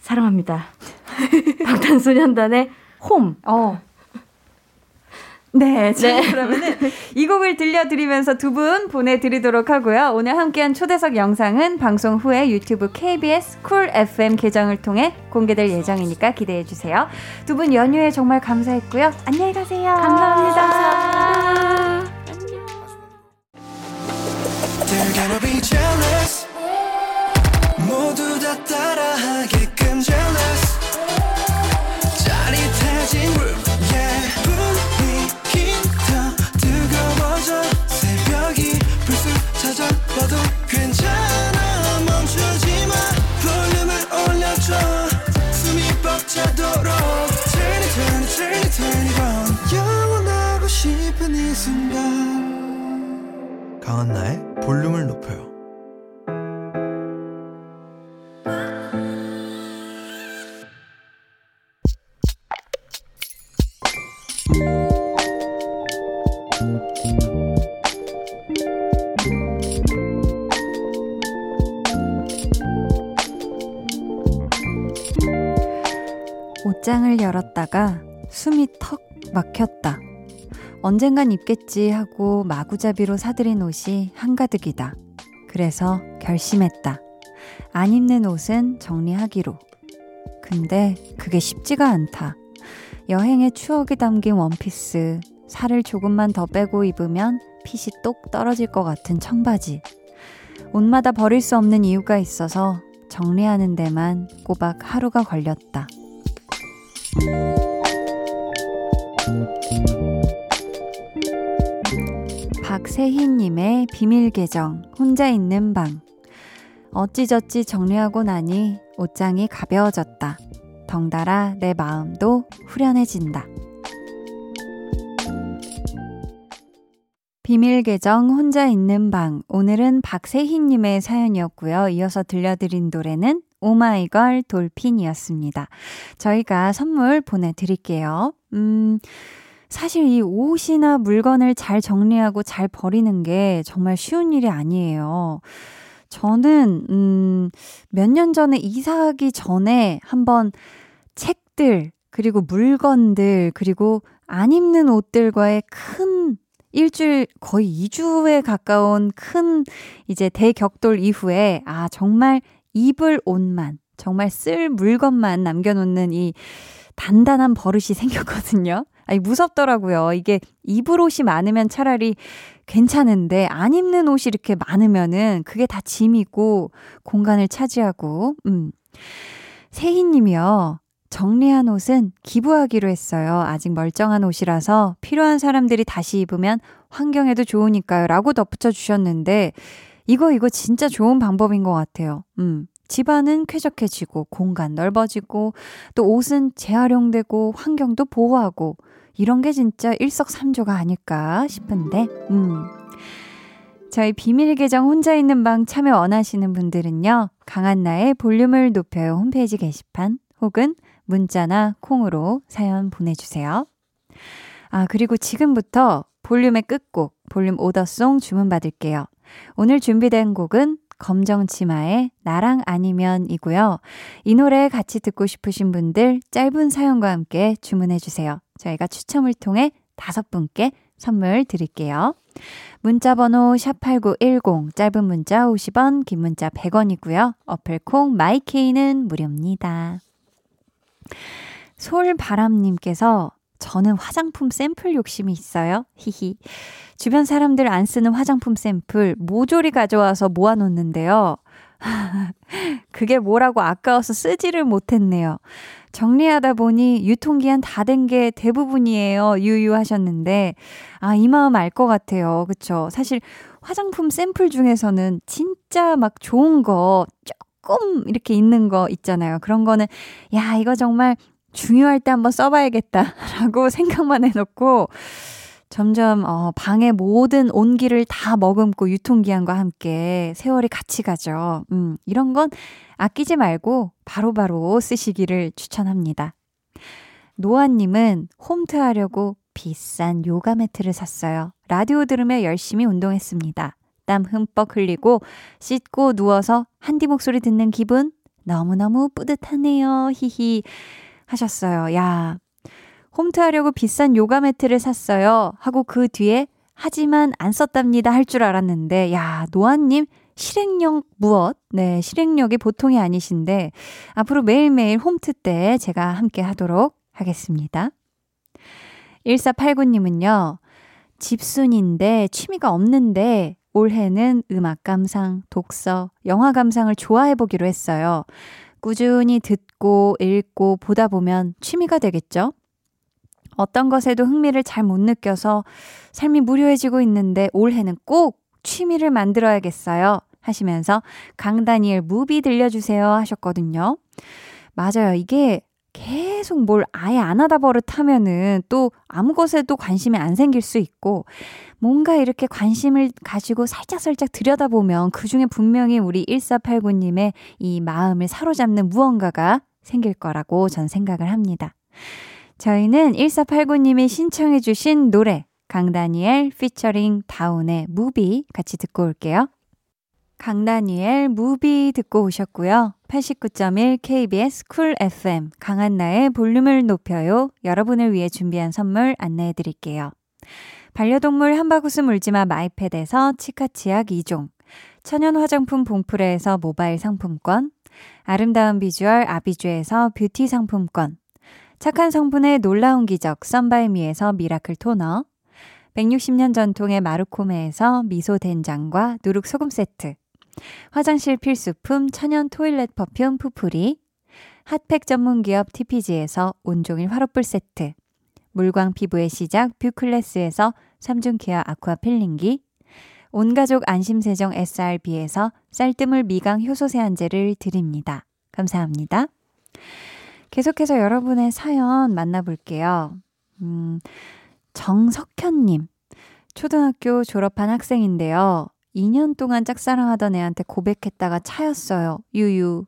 Speaker 5: 사랑합니다. 방탄소년단의 홈.
Speaker 1: 어. 네, 자,
Speaker 5: 네.
Speaker 1: 그러면은 이 곡을 들려드리면서 두 분 보내드리도록 하고요. 오늘 함께한 초대석 영상은 방송 후에 유튜브 KBS 쿨 FM 계정을 통해 공개될 예정이니까 기대해 주세요. 두 분 연휴에 정말 감사했고요. 안녕히 가세요.
Speaker 5: 감사합니다.
Speaker 6: They're 순간
Speaker 2: 강한나의 볼륨을 높여요.
Speaker 1: 옷장을 열었다가 숨이 턱 막혔다. 언젠간 입겠지 하고 마구잡이로 사들인 옷이 한가득이다. 그래서 결심했다. 안 입는 옷은 정리하기로. 근데 그게 쉽지가 않다. 여행의 추억이 담긴 원피스, 살을 조금만 더 빼고 입으면 핏이 똑 떨어질 것 같은 청바지. 옷마다 버릴 수 없는 이유가 있어서 정리하는 데만 꼬박 하루가 걸렸다. 박세희님의 비밀 계정, 혼자 있는 방. 어찌저찌 정리하고 나니 옷장이 가벼워졌다. 덩달아 내 마음도 후련해진다. 비밀 계정 혼자 있는 방. 오늘은 박세희님의 사연이었고요. 이어서 들려드린 노래는 오마이걸 돌핀이었습니다. 저희가 선물 보내드릴게요. 음, 사실 이 옷이나 물건을 잘 정리하고 잘 버리는 게 정말 쉬운 일이 아니에요. 저는, 음, 몇 년 전에 이사하기 전에 한번 책들, 그리고 물건들, 그리고 안 입는 옷들과의 큰 일주일 거의 2주에 가까운 큰 이제 대격돌 이후에 아, 정말 입을 옷만, 정말 쓸 물건만 남겨놓는 이 단단한 버릇이 생겼거든요. 아니, 무섭더라고요. 이게 입을 옷이 많으면 차라리 괜찮은데 안 입는 옷이 이렇게 많으면은 그게 다 짐이고 공간을 차지하고, 음. 세희님이요. 정리한 옷은 기부하기로 했어요. 아직 멀쩡한 옷이라서 필요한 사람들이 다시 입으면 환경에도 좋으니까요. 라고 덧붙여 주셨는데, 이거, 이거 진짜 좋은 방법인 것 같아요. 음. 집안은 쾌적해지고, 공간 넓어지고, 또 옷은 재활용되고, 환경도 보호하고, 이런 게 진짜 일석삼조가 아닐까 싶은데, 음. 저희 비밀 계정 혼자 있는 방 참여 원하시는 분들은요, 강한나의 볼륨을 높여요 홈페이지 게시판 혹은 문자나 콩으로 사연 보내주세요. 아, 그리고 지금부터 볼륨의 끝곡, 볼륨 오더송 주문받을게요. 오늘 준비된 곡은 검정 치마의 나랑 아니면이고요. 이 노래 같이 듣고 싶으신 분들 짧은 사연과 함께 주문해 주세요. 저희가 추첨을 통해 다섯 분께 선물 드릴게요. 문자 번호 샵8910, 짧은 문자 50원, 긴 문자 100원이고요. 어플 콩 마이케이는 무료입니다. 솔바람 님께서 저는 화장품 샘플 욕심이 있어요. 히히. 주변 사람들 안 쓰는 화장품 샘플 모조리 가져와서 모아놓는데요. 그게 뭐라고 아까워서 쓰지를 못했네요. 정리하다 보니 유통기한 다 된 게 대부분이에요. 유유하셨는데, 아, 이 마음 알 것 같아요. 그쵸? 사실 화장품 샘플 중에서는 진짜 막 좋은 거 조금 이렇게 있는 거 있잖아요. 그런 거는, 야, 이거 정말 중요할 때 한번 써봐야겠다라고 생각만 해놓고, 점점 어, 방의 모든 온기를 다 머금고 유통기한과 함께 세월이 같이 가죠. 음, 이런 건 아끼지 말고 바로바로 바로 쓰시기를 추천합니다. 노아님은 홈트 하려고 비싼 요가 매트를 샀어요. 라디오 들으며 열심히 운동했습니다. 땀 흠뻑 흘리고 씻고 누워서 한디 목소리 듣는 기분 너무너무 뿌듯하네요. 히히 하셨어요. 야, 홈트 하려고 비싼 요가 매트를 샀어요. 하고 그 뒤에 하지만 안 썼답니다 할 줄 알았는데, 야, 노아님 실행력 무엇? 네, 실행력이 보통이 아니신데, 앞으로 매일매일 홈트 때 제가 함께 하도록 하겠습니다. 1489님은요, 집순인데 취미가 없는데 올해는 음악 감상, 독서, 영화 감상을 좋아해 보기로 했어요. 꾸준히 듣고 읽고 보다 보면 취미가 되겠죠? 어떤 것에도 흥미를 잘 못 느껴서 삶이 무료해지고 있는데 올해는 꼭 취미를 만들어야겠어요. 하시면서 강다니엘 무비 들려주세요 하셨거든요. 맞아요. 이게 계속 뭘 아예 안 하다 버릇하면은 또 아무 것에도 관심이 안 생길 수 있고 뭔가 이렇게 관심을 가지고 살짝살짝 들여다보면 그 중에 분명히 우리 1489님의 이 마음을 사로잡는 무언가가 생길 거라고 전 생각을 합니다. 저희는 1489님이 신청해주신 노래, 강다니엘 피처링 다운의 Movie 같이 듣고 올게요. 강다니엘 Movie 듣고 오셨고요. 89.1 KBS 쿨 FM 강한나의 볼륨을 높여요. 여러분을 위해 준비한 선물 안내해 드릴게요. 반려동물 한바구스 물지마 마이패드에서 치카치약 2종, 천연 화장품 봉프레에서 모바일 상품권, 아름다운 비주얼 아비주에서 뷰티 상품권, 착한 성분의 놀라운 기적 썬바이미에서 미라클 토너, 160년 전통의 마루코메에서 미소 된장과 누룩 소금 세트, 화장실 필수품 천연 toilet perfume 푸푸리, 핫팩 전문 기업 TPG에서 온종일 화롯불 세트, 물광 피부의 시작 뷰클래스에서 3중 케어 아쿠아 필링기, 온가족 안심세정 SRB에서 쌀뜨물 미강 효소 세안제를 드립니다. 감사합니다. 계속해서 여러분의 사연 만나볼게요. 음, 정석현님. 초등학교 졸업한 학생인데요. 2년 동안 짝사랑하던 애한테 고백했다가 차였어요. 유유.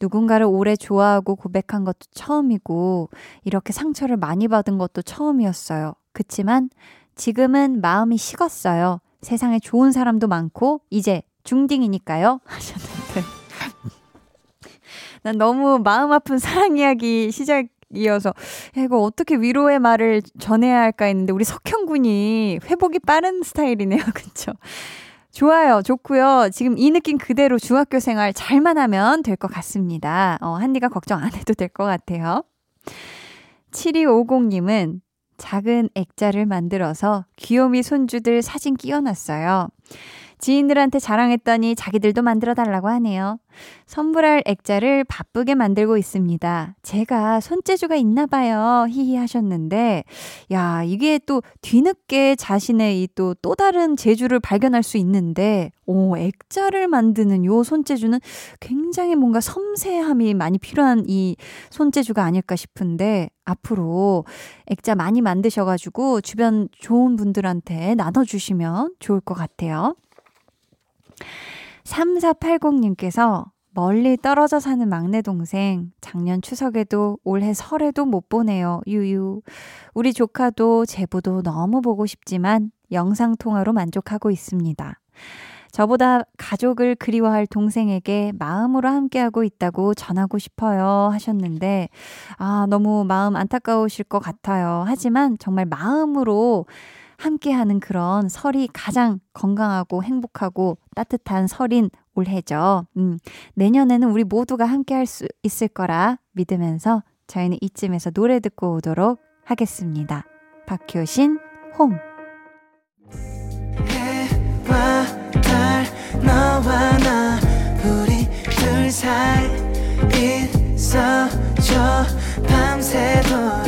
Speaker 1: 누군가를 오래 좋아하고 고백한 것도 처음이고, 이렇게 상처를 많이 받은 것도 처음이었어요. 그치만 지금은 마음이 식었어요. 세상에 좋은 사람도 많고, 이제 중딩이니까요. 하셨는데. 난 너무 마음 아픈 사랑 이야기 시작 이어서 야, 이거 어떻게 위로의 말을 전해야 할까 했는데 우리 석형 군이 회복이 빠른 스타일이네요. 그쵸? 좋아요. 좋고요. 지금 이 느낌 그대로 중학교 생활 잘만 하면 될 것 같습니다. 어, 한디가 걱정 안 해도 될 것 같아요. 7250님은 작은 액자를 만들어서 귀요미 손주들 사진 끼워놨어요. 지인들한테 자랑했더니 자기들도 만들어 달라고 하네요. 선물할 액자를 바쁘게 만들고 있습니다. 제가 손재주가 있나 봐요. 히히 하셨는데, 야, 이게 또 뒤늦게 자신의 이 또 또 다른 재주를 발견할 수 있는데, 오, 액자를 만드는 요 손재주는 굉장히 뭔가 섬세함이 많이 필요한 이 손재주가 아닐까 싶은데, 앞으로 액자 많이 만드셔가지고 주변 좋은 분들한테 나눠주시면 좋을 것 같아요. 3480님께서 멀리 떨어져 사는 막내 동생, 작년 추석에도 올해 설에도 못 보내요. 유유. 우리 조카도 제부도 너무 보고 싶지만 영상통화로 만족하고 있습니다. 저보다 가족을 그리워할 동생에게 마음으로 함께하고 있다고 전하고 싶어요 하셨는데, 아, 너무 마음 안타까우실 것 같아요. 하지만 정말 마음으로 함께하는 그런 설이 가장 건강하고 행복하고 따뜻한 설인 올해죠. 음, 내년에는 우리 모두가 함께할 수 있을 거라 믿으면서 저희는 이쯤에서 노래 듣고 오도록 하겠습니다. 박효신 홈.
Speaker 6: 있어줘 밤새도록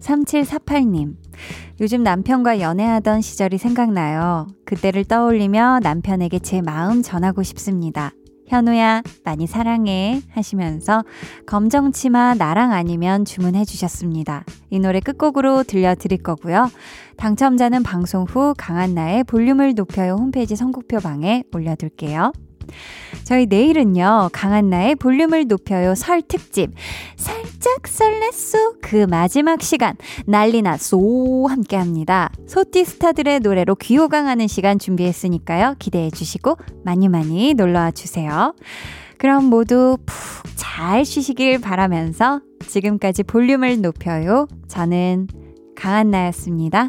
Speaker 1: 3748님. 요즘 남편과 연애하던 시절이 생각나요. 그때를 떠올리며 남편에게 제 마음 전하고 싶습니다. 현우야, 많이 사랑해. 하시면서 검정치마 나랑 아니면 주문해 주셨습니다. 이 노래 끝곡으로 들려드릴 거고요. 당첨자는 방송 후 강한나의 볼륨을 높여요 홈페이지 선곡표 방에 올려둘게요. 저희 내일은요, 강한나의 볼륨을 높여요 설 특집. 살짝 설렜소. 그 마지막 시간. 난리나 쏘 함께 합니다. 소띠 스타들의 노래로 귀호강하는 시간 준비했으니까요. 기대해 주시고 많이 많이 놀러와 주세요. 그럼 모두 푹 잘 쉬시길 바라면서 지금까지 볼륨을 높여요. 저는 강한나였습니다.